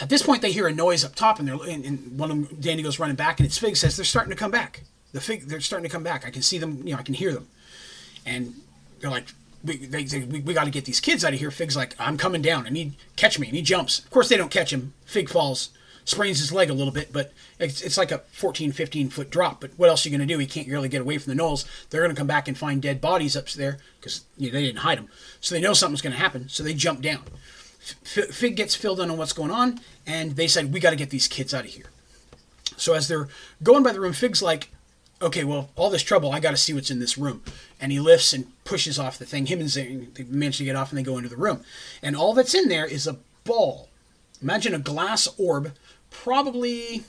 A: At this point, they hear a noise up top, and, they're, and, and one of them, Danny goes running back, and it's Fig says they're starting to come back. The Fig, they're starting to come back. I can see them. You know, I can hear them, and they're like, we, they, they, we, we got to get these kids out of here. Fig's like, I'm coming down. I need catch me. And he jumps. Of course, they don't catch him. Fig falls sprains his leg a little bit, but it's, it's like a 14, 15 foot drop. But what else are you going to do? He can't really get away from the gnolls. They're going to come back and find dead bodies up there because you know, they didn't hide them. So they know something's going to happen. So they jump down. F- Fig gets filled in on what's going on, and they said, We got to get these kids out of here. So as they're going by the room, Fig's like, okay, well, all this trouble, I got to see what's in this room. And he lifts and pushes off the thing. Him and Zane, they manage to get off and they go into the room. And all that's in there is a ball. Imagine a glass orb probably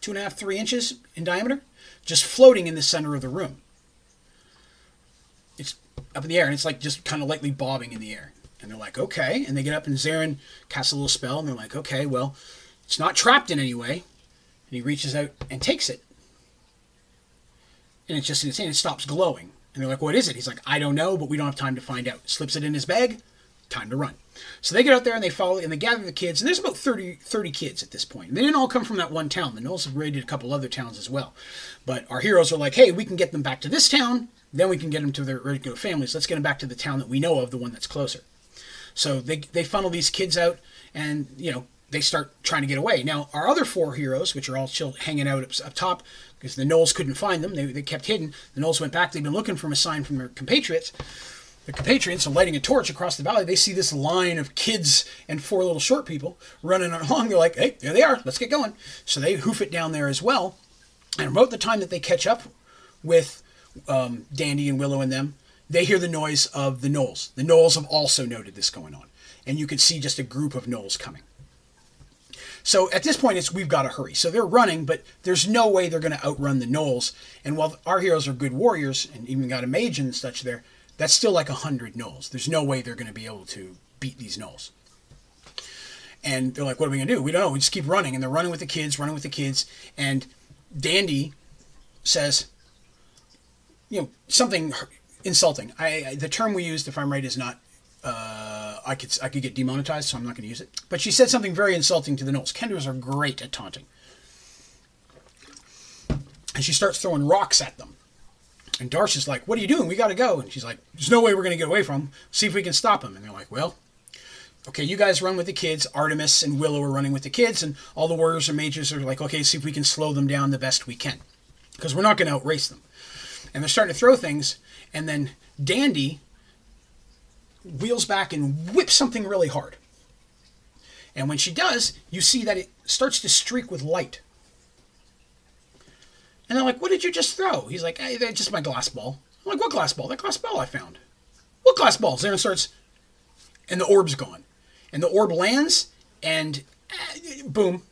A: two and a half, three inches in diameter, just floating in the center of the room. It's up in the air, and it's like just kind of lightly bobbing in the air. And they're like, okay. And they get up, and Zarin casts a little spell, and they're like, okay, well, it's not trapped in any way. And he reaches out and takes it. And it's just in his hand, it stops glowing. And they're like, what is it? He's like, I don't know, but we don't have time to find out. Slips it in his bag, time to run. So they get out there and they follow and they gather the kids, and there's about 30, 30 kids at this point. They didn't all come from that one town. The Gnolls have raided a couple other towns as well. But our heroes are like, hey, we can get them back to this town, then we can get them to their regular families. Let's get them back to the town that we know of, the one that's closer. So they, they funnel these kids out and, you know, they start trying to get away. Now, our other four heroes, which are all still hanging out up, up top, because the Gnolls couldn't find them, they, they kept hidden. The Gnolls went back. They've been looking for a sign from their compatriots the compatriots are lighting a torch across the valley. They see this line of kids and four little short people running along. They're like, hey, there they are. Let's get going. So they hoof it down there as well. And about the time that they catch up with um, Dandy and Willow and them, they hear the noise of the gnolls. The gnolls have also noted this going on. And you can see just a group of gnolls coming. So at this point, it's we've got to hurry. So they're running, but there's no way they're going to outrun the gnolls. And while our heroes are good warriors and even got a mage and such there, that's still like 100 gnolls. There's no way they're going to be able to beat these gnolls. And they're like, what are we going to do? We don't know. We just keep running. And they're running with the kids, running with the kids. And Dandy says, you know, something insulting. I the term we used, if I'm right, is not. Uh, I could I could get demonetized, so I'm not going to use it. But she said something very insulting to the gnolls. Kenders are great at taunting, and she starts throwing rocks at them. And Darsh is like, "What are you doing? We got to go." And she's like, "There's no way we're going to get away from them. See if we can stop them." And they're like, "Well, okay, you guys run with the kids. Artemis and Willow are running with the kids, and all the warriors and mages are like, okay, see if we can slow them down the best we can, because we're not going to outrace them." And they're starting to throw things, and then Dandy wheels back and whips something really hard. And when she does, you see that it starts to streak with light. And they're like, what did you just throw? He's like, hey, that's just my glass ball. I'm like, what glass ball? That glass ball I found. What glass ball? Zarin starts, and the orb's gone. And the orb lands, and uh, boom,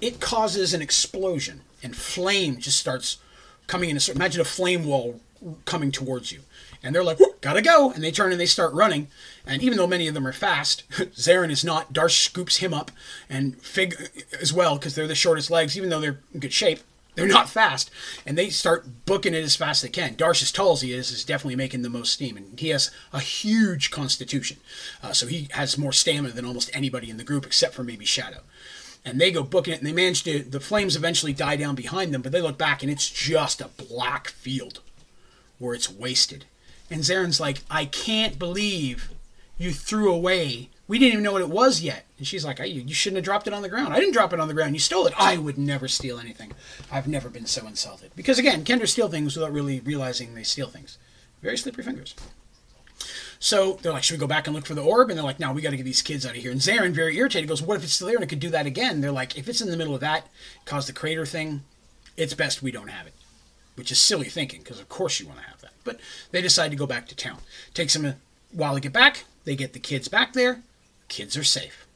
A: it causes an explosion, and flame just starts coming in. Imagine a flame wall coming towards you. And they're like, gotta go. And they turn and they start running. And even though many of them are fast, [LAUGHS] Zarin is not. Darsh scoops him up, and Fig as well, because they're the shortest legs, even though they're in good shape. They're not fast, and they start booking it as fast as they can. Darsh, as tall as he is, is definitely making the most steam, and he has a huge constitution, uh, so he has more stamina than almost anybody in the group, except for maybe Shadow. And they go booking it, and they manage to. The flames eventually die down behind them, but they look back, and it's just a black field where it's wasted. And Zarin's like, I can't believe you threw away we didn't even know what it was yet. And she's like, you shouldn't have dropped it on the ground. I didn't drop it on the ground. You stole it. I would never steal anything. I've never been so insulted. Because again, Kenders steal things without really realizing they steal things. Very slippery fingers. So they're like, should we go back and look for the orb? And they're like, no, we got to get these kids out of here. And Zarin, very irritated, goes, what if it's still there and it could do that again? They're like, if it's in the middle of that, cause the crater thing, it's best we don't have it. Which is silly thinking, because of course you want to have that. But they decide to go back to town. Takes them a while to get back. They get the kids back there. Kids are safe.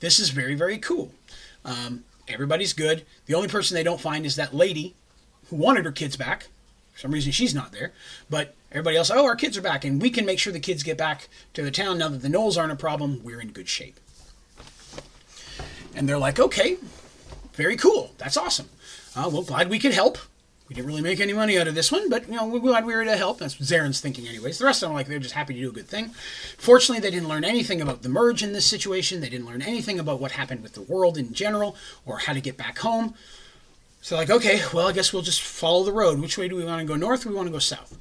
A: This is very, very cool. Um, everybody's good. The only person they don't find is that lady who wanted her kids back. For some reason, she's not there. But everybody else, oh, our kids are back, and we can make sure the kids get back to the town now that the gnolls aren't a problem. We're in good shape. And they're like, okay, very cool. That's awesome. Uh, well, glad we could help. We didn't really make any money out of this one, but you know we're glad we were to help. That's Zarin's thinking, anyways. The rest of them, like, they're just happy to do a good thing. Fortunately, they didn't learn anything about the merge in this situation. They didn't learn anything about what happened with the world in general or how to get back home. So, like, okay, well, I guess we'll just follow the road. Which way do we want to go? North? Or we want to go south?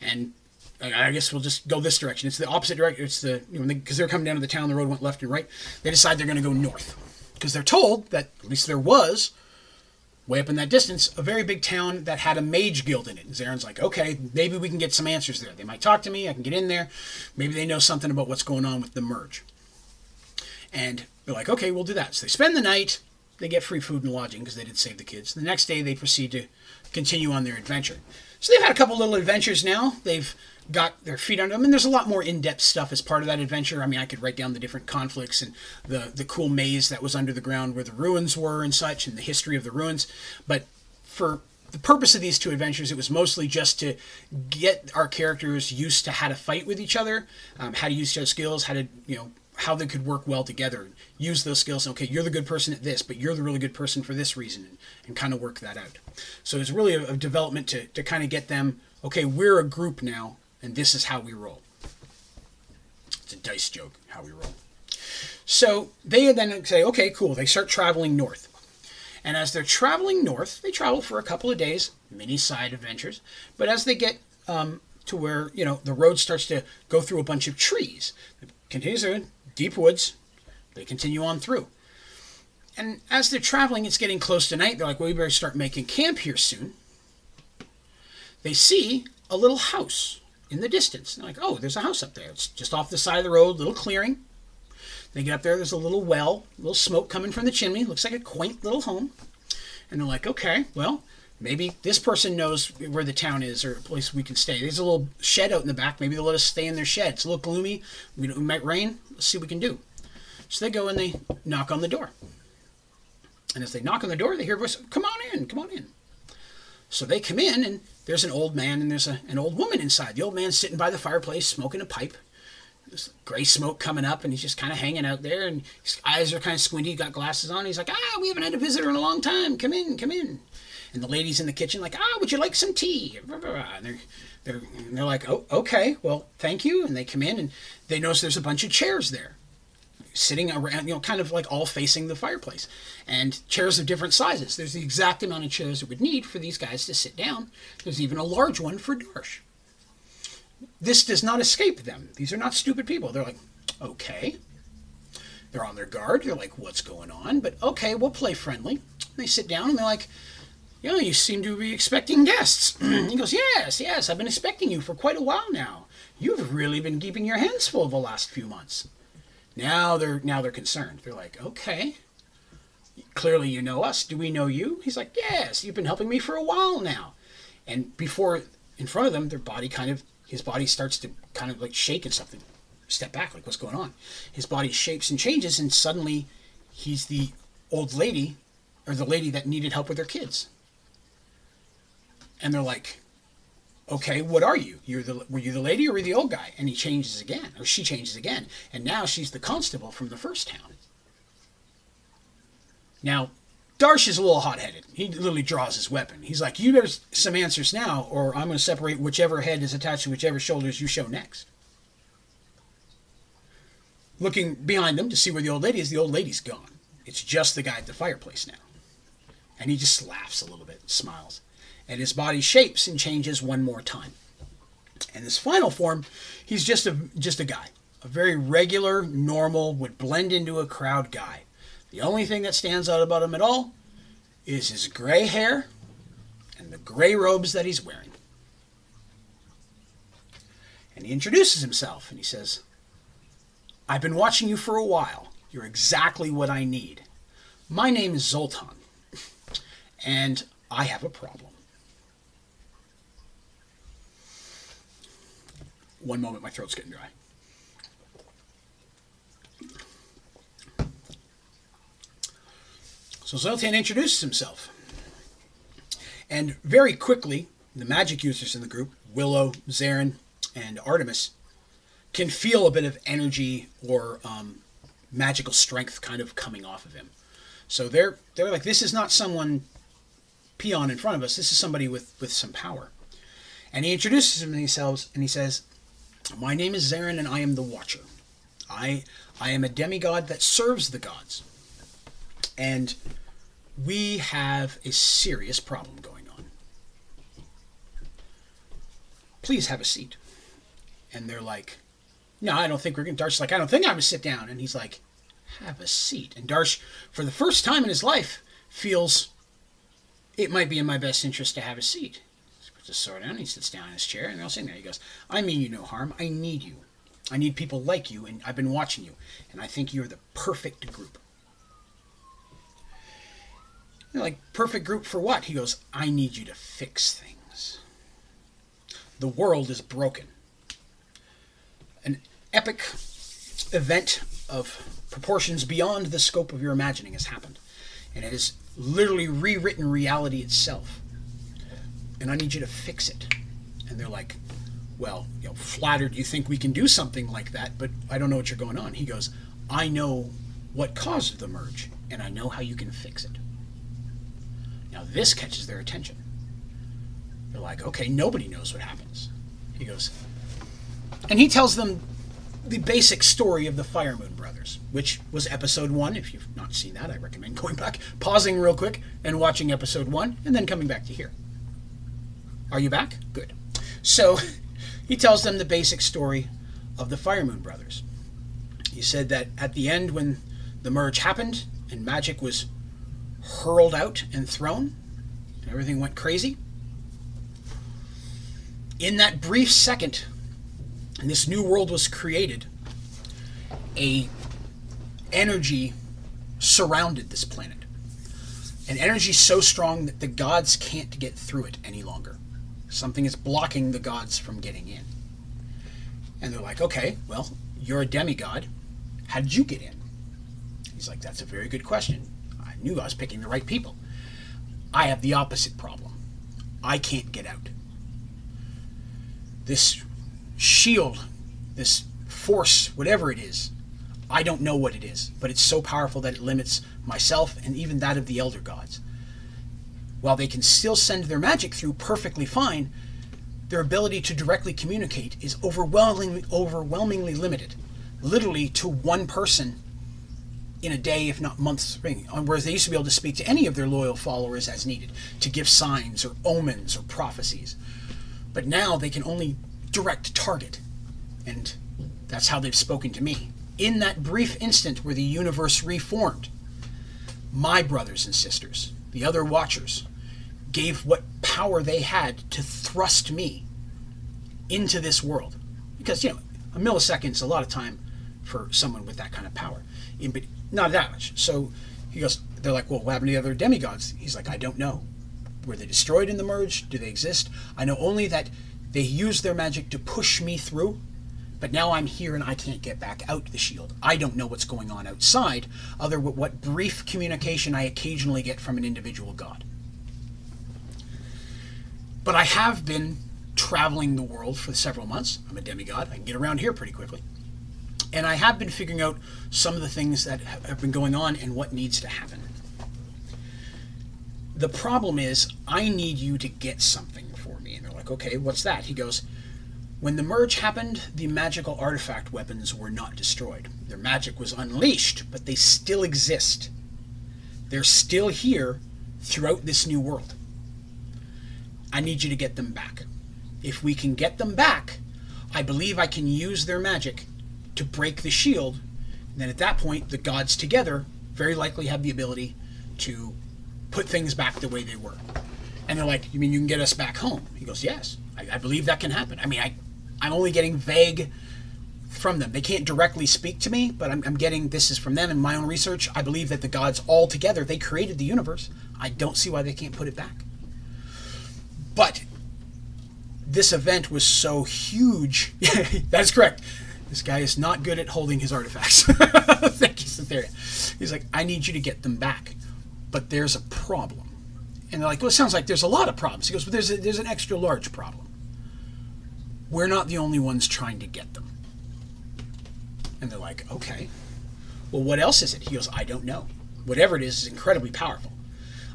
A: And I guess we'll just go this direction. It's the opposite direction. It's the you know because they, are coming down to the town. The road went left and right. They decide they're going to go north because they're told that at least there was way up in that distance, a very big town that had a mage guild in it. And Zarin's like, okay, maybe we can get some answers there. They might talk to me. I can get in there. Maybe they know something about what's going on with the merge. And they're like, okay, we'll do that. So they spend the night. They get free food and lodging because they did save the kids. The next day, they proceed to continue on their adventure. So they've had a couple little adventures now. They've got their feet under them. And there's a lot more in-depth stuff as part of that adventure. I mean, I could write down the different conflicts and the the cool maze that was under the ground where the ruins were and such, and the history of the ruins. But for the purpose of these two adventures, it was mostly just to get our characters used to how to fight with each other, um, how to use their skills, how to you know how they could work well together, use those skills. Okay, you're the good person at this, but you're the really good person for this reason, and, and kind of work that out. So it's really a, a development to, to kind of get them, okay, we're a group now, and this is how we roll. It's a dice joke, how we roll. So they then say, okay, cool. They start traveling north. And as they're traveling north, they travel for a couple of days, mini side adventures. But as they get um, to where, you know, the road starts to go through a bunch of trees, it continues through deep woods, they continue on through. And as they're traveling, it's getting close to night. They're like, well, we better start making camp here soon. They see a little house in the distance. They're like, oh, there's a house up there. It's just off the side of the road, little clearing. They get up there, there's a little well, a little smoke coming from the chimney. Looks like a quaint little home. And they're like, okay, well, maybe this person knows where the town is or a place we can stay. There's a little shed out in the back. Maybe they'll let us stay in their shed. It's a little gloomy. We, it might rain. Let's see what we can do. So they go and they knock on the door. And as they knock on the door, they hear a voice, come on in, come on in. So they come in, and there's an old man and there's a, an old woman inside. The old man's sitting by the fireplace smoking a pipe. There's gray smoke coming up, and he's just kind of hanging out there, and his eyes are kind of squinty. He's got glasses on. He's like, ah, we haven't had a visitor in a long time. Come in, come in. And the ladies in the kitchen like, ah, would you like some tea? And they're, they're, and they're like, oh, okay, well, thank you. And they come in, and they notice there's a bunch of chairs there sitting around, you know, kind of like all facing the fireplace. And chairs of different sizes. There's the exact amount of chairs it would need for these guys to sit down. There's even a large one for Darsh. This does not escape them. These are not stupid people. They're like, okay. They're on their guard. They're like, what's going on? But okay, we'll play friendly. They sit down and they're like, you know, you seem to be expecting guests. [CLEARS THROAT] he goes, yes, yes, I've been expecting you for quite a while now. You've really been keeping your hands full the last few months. Now they're now they're concerned. They're like, okay, clearly you know us. Do we know you? He's like, yes, you've been helping me for a while now. And before, in front of them, their body kind of his body starts to kind of like shake and something. Step back, like what's going on? His body shapes and changes, and suddenly he's the old lady or the lady that needed help with their kids. And they're like, okay, what are you? You're the were you the lady or were you the old guy? And he changes again, or she changes again, and now she's the constable from the first town. Now, Darsh is a little hot-headed. He literally draws his weapon. He's like, "You better some answers now, or I'm going to separate whichever head is attached to whichever shoulders you show next." Looking behind them to see where the old lady is, the old lady's gone. It's just the guy at the fireplace now, and he just laughs a little bit, smiles and his body shapes and changes one more time. In this final form, he's just a just a guy, a very regular, normal, would blend into a crowd guy. The only thing that stands out about him at all is his gray hair and the gray robes that he's wearing. And he introduces himself and he says, I've been watching you for a while. You're exactly what I need. My name is Zoltan, [LAUGHS] and I have a problem. One moment, my throat's getting dry. So Zoltan introduces himself. And very quickly, the magic users in the group, Willow, Zarin, and Artemis, can feel a bit of energy or um, magical strength kind of coming off of him. So they're they're like, this is not someone peon in front of us. This is somebody with with some power. And he introduces himself and he says, "My name is Zarin, and I am the Watcher. I I am a demigod that serves the gods, and we have a serious problem going on. Please have a seat." And they're like, "No, I don't think we're going." to Darsh's like, "I don't think I'm to sit down," and he's like, have a seat. And Darsh, for the first time in his life, feels it might be in my best interest to have a seat. His sword down, he sits down in his chair, and they're all sitting there. He goes, I mean you no harm. I need you. I need people like you, and I've been watching you, and I think you're the perfect group. They're like, perfect group for what? He goes, I need you to fix things. The world is broken. An epic event of proportions beyond the scope of your imagining has happened. And it has literally rewritten reality itself. And I need you to fix it. And they're like, well, you know, flattered you think we can do something like that, but I don't know what you're going on. He goes, I know what caused the merge, and I know how you can fix it. Now this catches their attention. They're like, okay, nobody knows what happens. He goes, and he tells them the basic story of the Firemoon Brothers, which was episode one. If you've not seen that, I recommend [LAUGHS] going back, pausing real quick, and watching episode one, and then coming back to here. Are you back? Good. So [LAUGHS] he tells them the basic story of the Firemoon Brothers. He said that at the end, when the merge happened and magic was hurled out and thrown, and everything went crazy, in that brief second and this new world was created, a energy surrounded this planet. An energy so strong that the gods can't get through it any longer. Something is blocking the gods from getting in. And they're like, okay, well, you're a demigod. How did you get in? He's like, that's a very good question. I knew I was picking the right people. I have the opposite problem. I can't get out. This shield, this force, whatever it is. I don't know what it is, but it's so powerful that it limits myself and even that of the elder gods. While they can still send their magic through perfectly fine, their ability to directly communicate is overwhelmingly, overwhelmingly limited, literally to one person in a day, if not months, whereas they used to be able to speak to any of their loyal followers as needed, to give signs or omens or prophecies. But now they can only direct target. And that's how they've spoken to me. In that brief instant where the universe reformed, my brothers and sisters, the other Watchers, gave what power they had to thrust me into this world. Because, you know, a millisecond's a lot of time for someone with that kind of power. But not that much. So he goes, they're like, well, what happened to the other demigods? He's like, I don't know. Were they destroyed in the merge? Do they exist? I know only that they used their magic to push me through, but now I'm here and I can't get back out the shield. I don't know what's going on outside, other what brief communication I occasionally get from an individual god. But I have been traveling the world for several months. I'm a demigod. I can get around here pretty quickly. And I have been figuring out some of the things that have been going on and what needs to happen. The problem is, I need you to get something for me. And they're like, okay, what's that? He goes, when the merge happened, the magical artifact weapons were not destroyed. Their magic was unleashed, but they still exist. They're still here throughout this new world. I need you to get them back. If we can get them back, I believe I can use their magic to break the shield. And then at that point, the gods together very likely have the ability to put things back the way they were. And they're like, You mean you can get us back home? He goes, Yes, I, I believe that can happen. I mean, I, I'm only getting vague from them. They can't directly speak to me, but I'm, I'm getting this is from them in my own research. I believe that the gods all together, they created the universe. I don't see why they can't put it back. But this event was so huge. [LAUGHS] That's correct. This guy is not good at holding his artifacts. [LAUGHS] Thank you, Cytheria. He's like, I need you to get them back. But there's a problem. And they're like, well, it sounds like there's a lot of problems. He goes, but there's, a, there's an extra large problem. We're not the only ones trying to get them. And they're like, okay. Well, what else is it? He goes, I don't know. Whatever it is is incredibly powerful.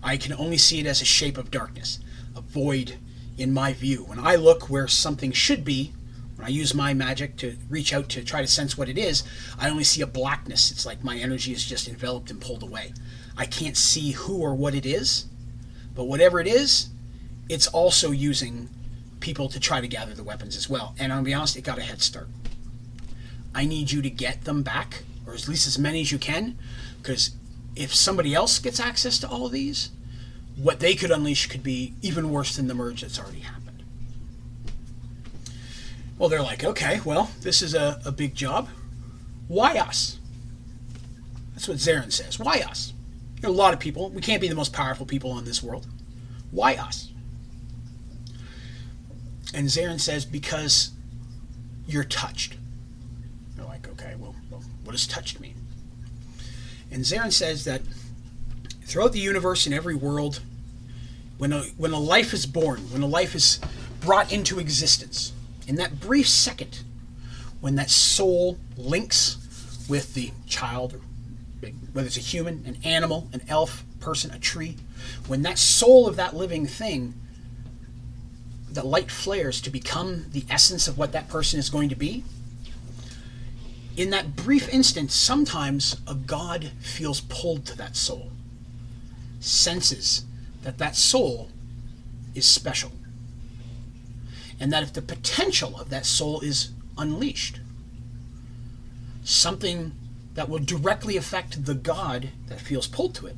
A: I can only see it as a shape of darkness, a void in my view. When I look where something should be, when I use my magic to reach out to try to sense what it is, I only see a blackness. It's like my energy is just enveloped and pulled away. I can't see who or what it is, but whatever it is, it's also using people to try to gather the weapons as well. And I'll be honest, it got a head start. I need you to get them back, or at least as many as you can, because if somebody else gets access to all of these, what they could unleash could be even worse than the merge that's already happened. Well, they're like, okay, well, this is a, a big job. Why us? That's what Zarin says. Why us? There are a lot of people. We can't be the most powerful people in this world. Why us? And Zarin says, because you're touched. They're like, okay, well, well what does touched mean? And Zarin says that throughout the universe in every world, when a, when a life is born, when a life is brought into existence, in that brief second, when that soul links with the child, whether it's a human, an animal, an elf, person, a tree, when that soul of that living thing, the light flares to become the essence of what that person is going to be, in that brief instant, sometimes a god feels pulled to that soul, senses that that soul is special, and that if the potential of that soul is unleashed, something that will directly affect the god that feels pulled to it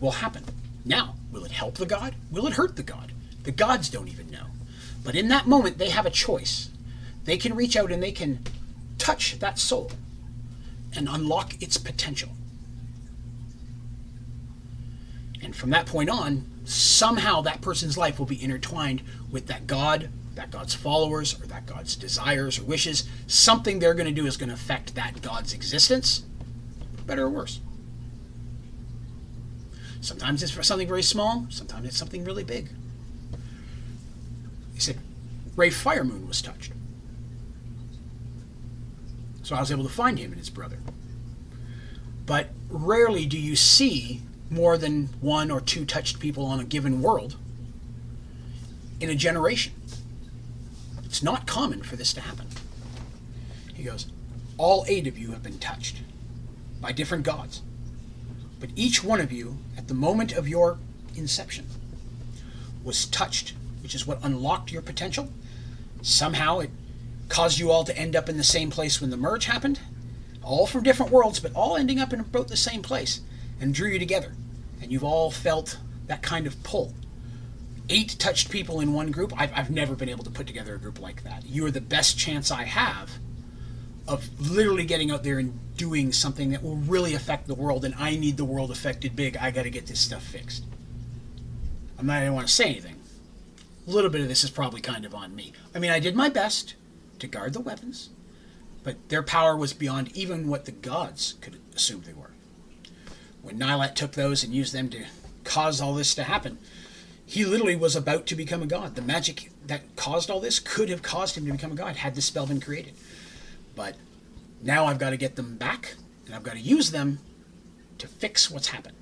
A: will happen. Now, will it help the god? Will it hurt the god? The gods don't even know. But in that moment, they have a choice. They can reach out and they can touch that soul and unlock its potential. And from that point on, somehow that person's life will be intertwined with that God, that God's followers, or that God's desires or wishes. Something they're going to do is going to affect that God's existence, better or worse. Sometimes it's for something very small, sometimes it's something really big. He said, Rafe Firemoon was touched. So I was able to find him and his brother. But rarely do you see more than one or two touched people on a given world in a generation. It's not common for this to happen. He goes, All eight of you have been touched by different gods. But each one of you, at the moment of your inception, was touched, which is what unlocked your potential. Somehow it caused you all to end up in the same place when the merge happened. All from different worlds, but all ending up in about the same place and drew you together. And you've all felt that kind of pull. Eight touched people in one group. I've, I've never been able to put together a group like that. You are the best chance I have of literally getting out there and doing something that will really affect the world. And I need the world affected big. I got to get this stuff fixed. I'm not even want to say anything. A little bit of this is probably kind of on me. I mean, I did my best to guard the weapons, but their power was beyond even what the gods could assume they were. When Nylat took those and used them to cause all this to happen, he literally was about to become a god. The magic that caused all this could have caused him to become a god had the spell been created. But now I've got to get them back, and I've got to use them to fix what's happened,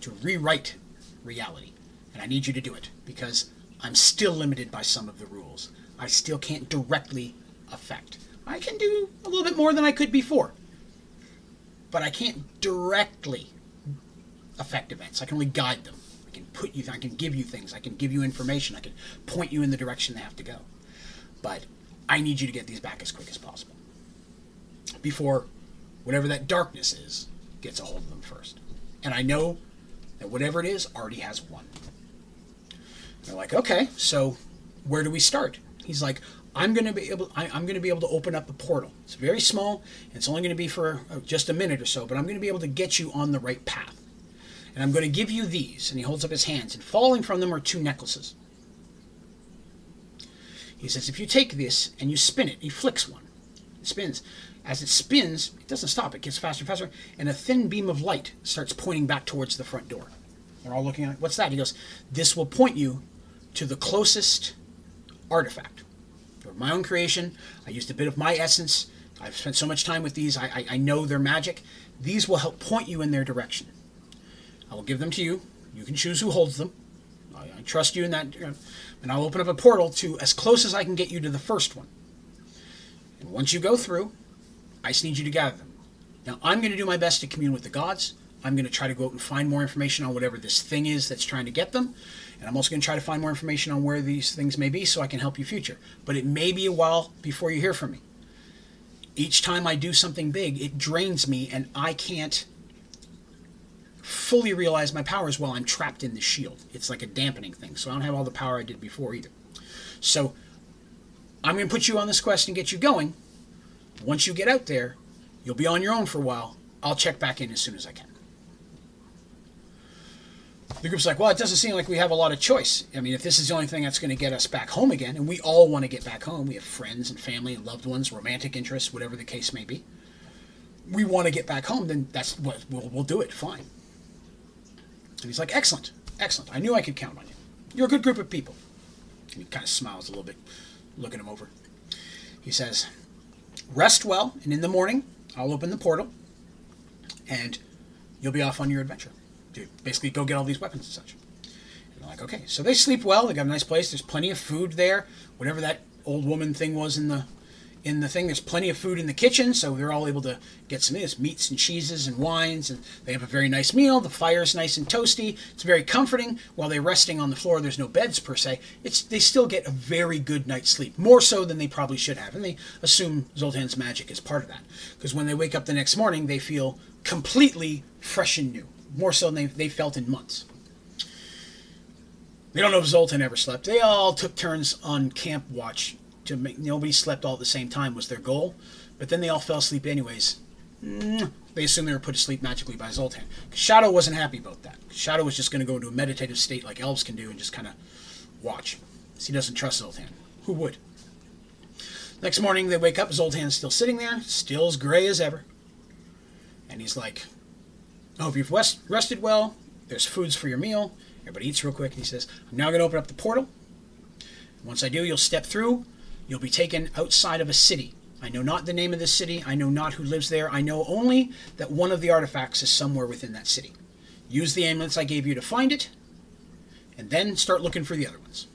A: to rewrite reality. And I need you to do it because I'm still limited by some of the rules. I still can't directly affect. I can do a little bit more than I could before, but I can't directly affect events. I can only guide them. I can put you, I can give you things, I can give you information, I can point you in the direction they have to go. But I need you to get these back as quick as possible before whatever that darkness is gets a hold of them first. And I know that whatever it is already has one. They're like, okay, so where do we start? He's like, I'm going to be able I, am going to be able to open up a portal. It's very small. It's only going to be for uh, just a minute or so, but I'm going to be able to get you on the right path. And I'm going to give you these. And he holds up his hands, and falling from them are two necklaces. He says, if you take this and you spin it, he flicks one. It spins. As it spins, it doesn't stop. It gets faster and faster, and a thin beam of light starts pointing back towards the front door. They're all looking at it. What's that? He goes, this will point you to the closest artifact. They're my own creation. I used a bit of my essence. I've spent so much time with these. I, I, I know their magic. These will help point you in their direction. I will give them to you. You can choose who holds them. I, I trust you in that. Uh, and I'll open up a portal to as close as I can get you to the first one. And once you go through, I just need you to gather them. Now, I'm going to do my best to commune with the gods. I'm going to try to go out and find more information on whatever this thing is that's trying to get them. And I'm also going to try to find more information on where these things may be so I can help you future. But it may be a while before you hear from me. Each time I do something big, it drains me and I can't fully realize my powers while I'm trapped in the shield. It's like a dampening thing. So I don't have all the power I did before either. So I'm going to put you on this quest and get you going. Once you get out there, you'll be on your own for a while. I'll check back in as soon as I can the group's like, well, it doesn't seem like we have a lot of choice. I mean, if this is the only thing that's going to get us back home again, and we all want to get back home, we have friends and family and loved ones, romantic interests, whatever the case may be. We want to get back home, then that's what we'll, we'll do it. Fine. And he's like, excellent, excellent. I knew I could count on you. You're a good group of people. And he kind of smiles a little bit, looking him over. He says, rest well, and in the morning, I'll open the portal, and you'll be off on your adventure to basically go get all these weapons and such. And they're like, okay. So they sleep well. They got a nice place. There's plenty of food there. Whatever that old woman thing was in the in the thing. There's plenty of food in the kitchen, so they're all able to get some this meats and cheeses and wines, and they have a very nice meal. The fire's nice and toasty. It's very comforting. While they're resting on the floor, there's no beds per se. It's they still get a very good night's sleep, more so than they probably should have, and they assume Zoltan's magic is part of that. Because when they wake up the next morning, they feel completely fresh and new more so than they, they felt in months. They don't know if Zoltan ever slept. They all took turns on camp watch to make nobody slept all at the same time was their goal, but then they all fell asleep anyways. They assumed they were put to sleep magically by Zoltan. Shadow wasn't happy about that. Shadow was just going to go into a meditative state like elves can do and just kind of watch. He doesn't trust Zoltan. Who would? Next morning they wake up, Zoltan's still sitting there, still as gray as ever. And he's like, oh, I hope you've rest, rested well. There's foods for your meal. Everybody eats real quick. And he says, I'm now going to open up the portal. Once I do, you'll step through. You'll be taken outside of a city. I know not the name of the city. I know not who lives there. I know only that one of the artifacts is somewhere within that city. Use the amulets I gave you to find it, and then start looking for the other ones.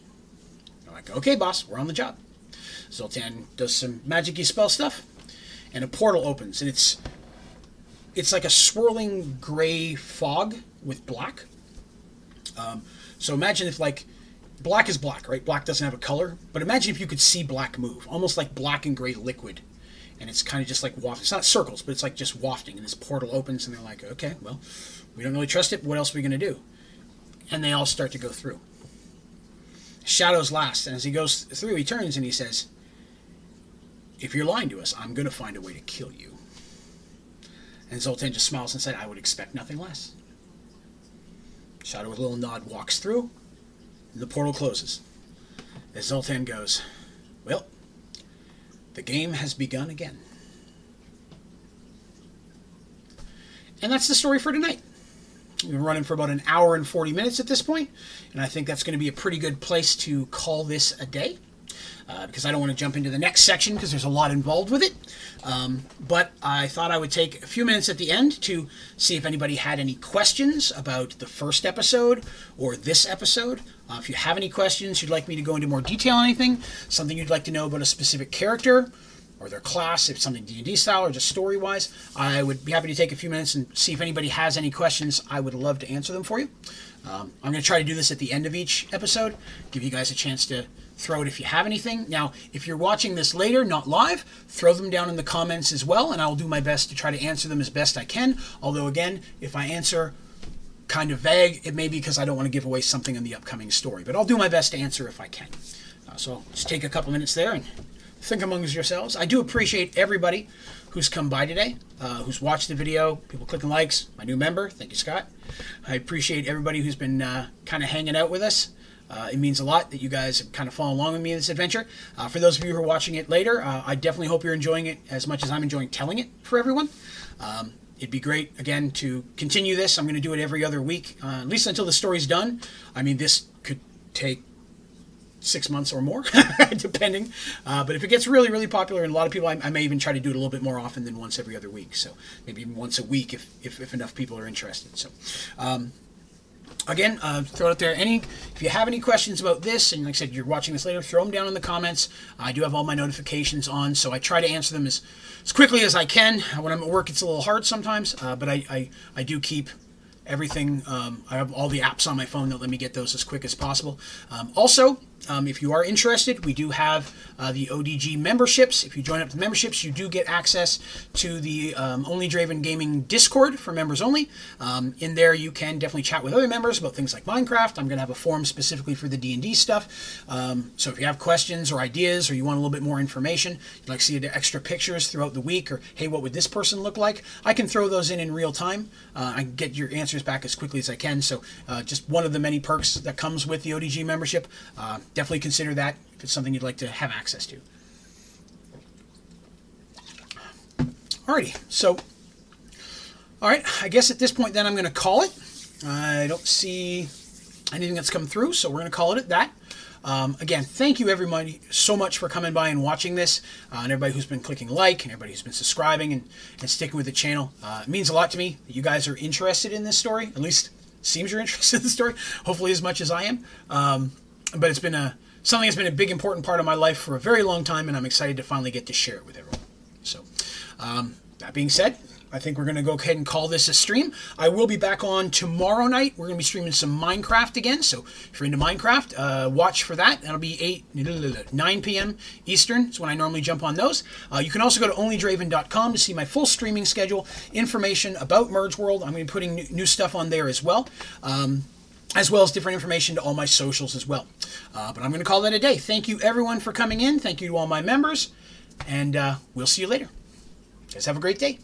A: I'm like, okay, boss, we're on the job. Zoltan does some magic spell stuff, and a portal opens, and it's it's like a swirling gray fog with black. Um, so imagine if like black is black, right? Black doesn't have a color, but imagine if you could see black move, almost like black and gray liquid, and it's kind of just like wafting. It's not circles, but it's like just wafting, and this portal opens, and they're like, okay, well, we don't really trust it. What else are we going to do? And they all start to go through. Shadows last, and as he goes through, he turns and he says, "If you're lying to us, I'm going to find a way to kill you." And Zoltan just smiles and said, I would expect nothing less. Shadow with a little nod walks through, the portal closes. As Zoltan goes, Well, the game has begun again. And that's the story for tonight. We've been running for about an hour and 40 minutes at this point, and I think that's going to be a pretty good place to call this a day uh, because I don't want to jump into the next section because there's a lot involved with it. Um, but I thought I would take a few minutes at the end to see if anybody had any questions about the first episode or this episode. Uh, if you have any questions, you'd like me to go into more detail on anything, something you'd like to know about a specific character or their class, if something D&D style or just story-wise, I would be happy to take a few minutes and see if anybody has any questions. I would love to answer them for you. Um, I'm going to try to do this at the end of each episode, give you guys a chance to throw it if you have anything. Now, if you're watching this later, not live, throw them down in the comments as well, and I'll do my best to try to answer them as best I can. Although, again, if I answer kind of vague, it may be because I don't want to give away something in the upcoming story, but I'll do my best to answer if I can. Uh, so just take a couple minutes there and think amongst yourselves. I do appreciate everybody who's come by today, uh, who's watched the video, people clicking likes, my new member. Thank you, Scott. I appreciate everybody who's been uh, kind of hanging out with us. Uh, it means a lot that you guys have kind of followed along with me in this adventure. Uh, for those of you who are watching it later, uh, I definitely hope you're enjoying it as much as I'm enjoying telling it for everyone. Um, it'd be great, again, to continue this. I'm going to do it every other week, uh, at least until the story's done. I mean, this could take six months or more, [LAUGHS] depending. Uh, but if it gets really, really popular, and a lot of people, I, I, may even try to do it a little bit more often than once every other week. So maybe once a week if, if, if enough people are interested. So um, again, uh, throw it out there. Any if you have any questions about this, and like I said, you're watching this later, throw them down in the comments. I do have all my notifications on, so I try to answer them as as quickly as I can. When I'm at work, it's a little hard sometimes, uh, but I, I I do keep everything. Um, I have all the apps on my phone that let me get those as quick as possible. Um, also, um, if you are interested, we do have uh, the ODG memberships. If you join up the memberships, you do get access to the um, Only Draven Gaming Discord for members only. Um, in there, you can definitely chat with other members about things like Minecraft. I'm going to have a forum specifically for the D&D stuff. Um, so if you have questions or ideas, or you want a little bit more information, you'd like to see extra pictures throughout the week, or hey, what would this person look like? I can throw those in in real time. Uh, I can get your answers back as quickly as I can. So uh, just one of the many perks that comes with the ODG membership. Definitely consider that if it's something you'd like to have access to. Alrighty, so, all right, I guess at this point then I'm going to call it. I don't see anything that's come through, so we're going to call it at that. Um, again, thank you everybody so much for coming by and watching this, uh, and everybody who's been clicking like, and everybody who's been subscribing and, and sticking with the channel. Uh, it means a lot to me that you guys are interested in this story. At least seems you're [LAUGHS] interested in the story. Hopefully as much as I am. Um, but it's been a something that's been a big important part of my life for a very long time, and I'm excited to finally get to share it with everyone. So, um, that being said, I think we're going to go ahead and call this a stream. I will be back on tomorrow night. We're going to be streaming some Minecraft again. So if you're into Minecraft, uh, watch for that. That'll be 8, 9 p.m. Eastern. is when I normally jump on those. Uh, you can also go to onlydraven.com to see my full streaming schedule, information about Merge World. I'm going to be putting new stuff on there as well. Um, as well as different information to all my socials as well. Uh, but I'm going to call that a day. Thank you, everyone, for coming in. Thank you to all my members. And uh, we'll see you later. Guys, have a great day.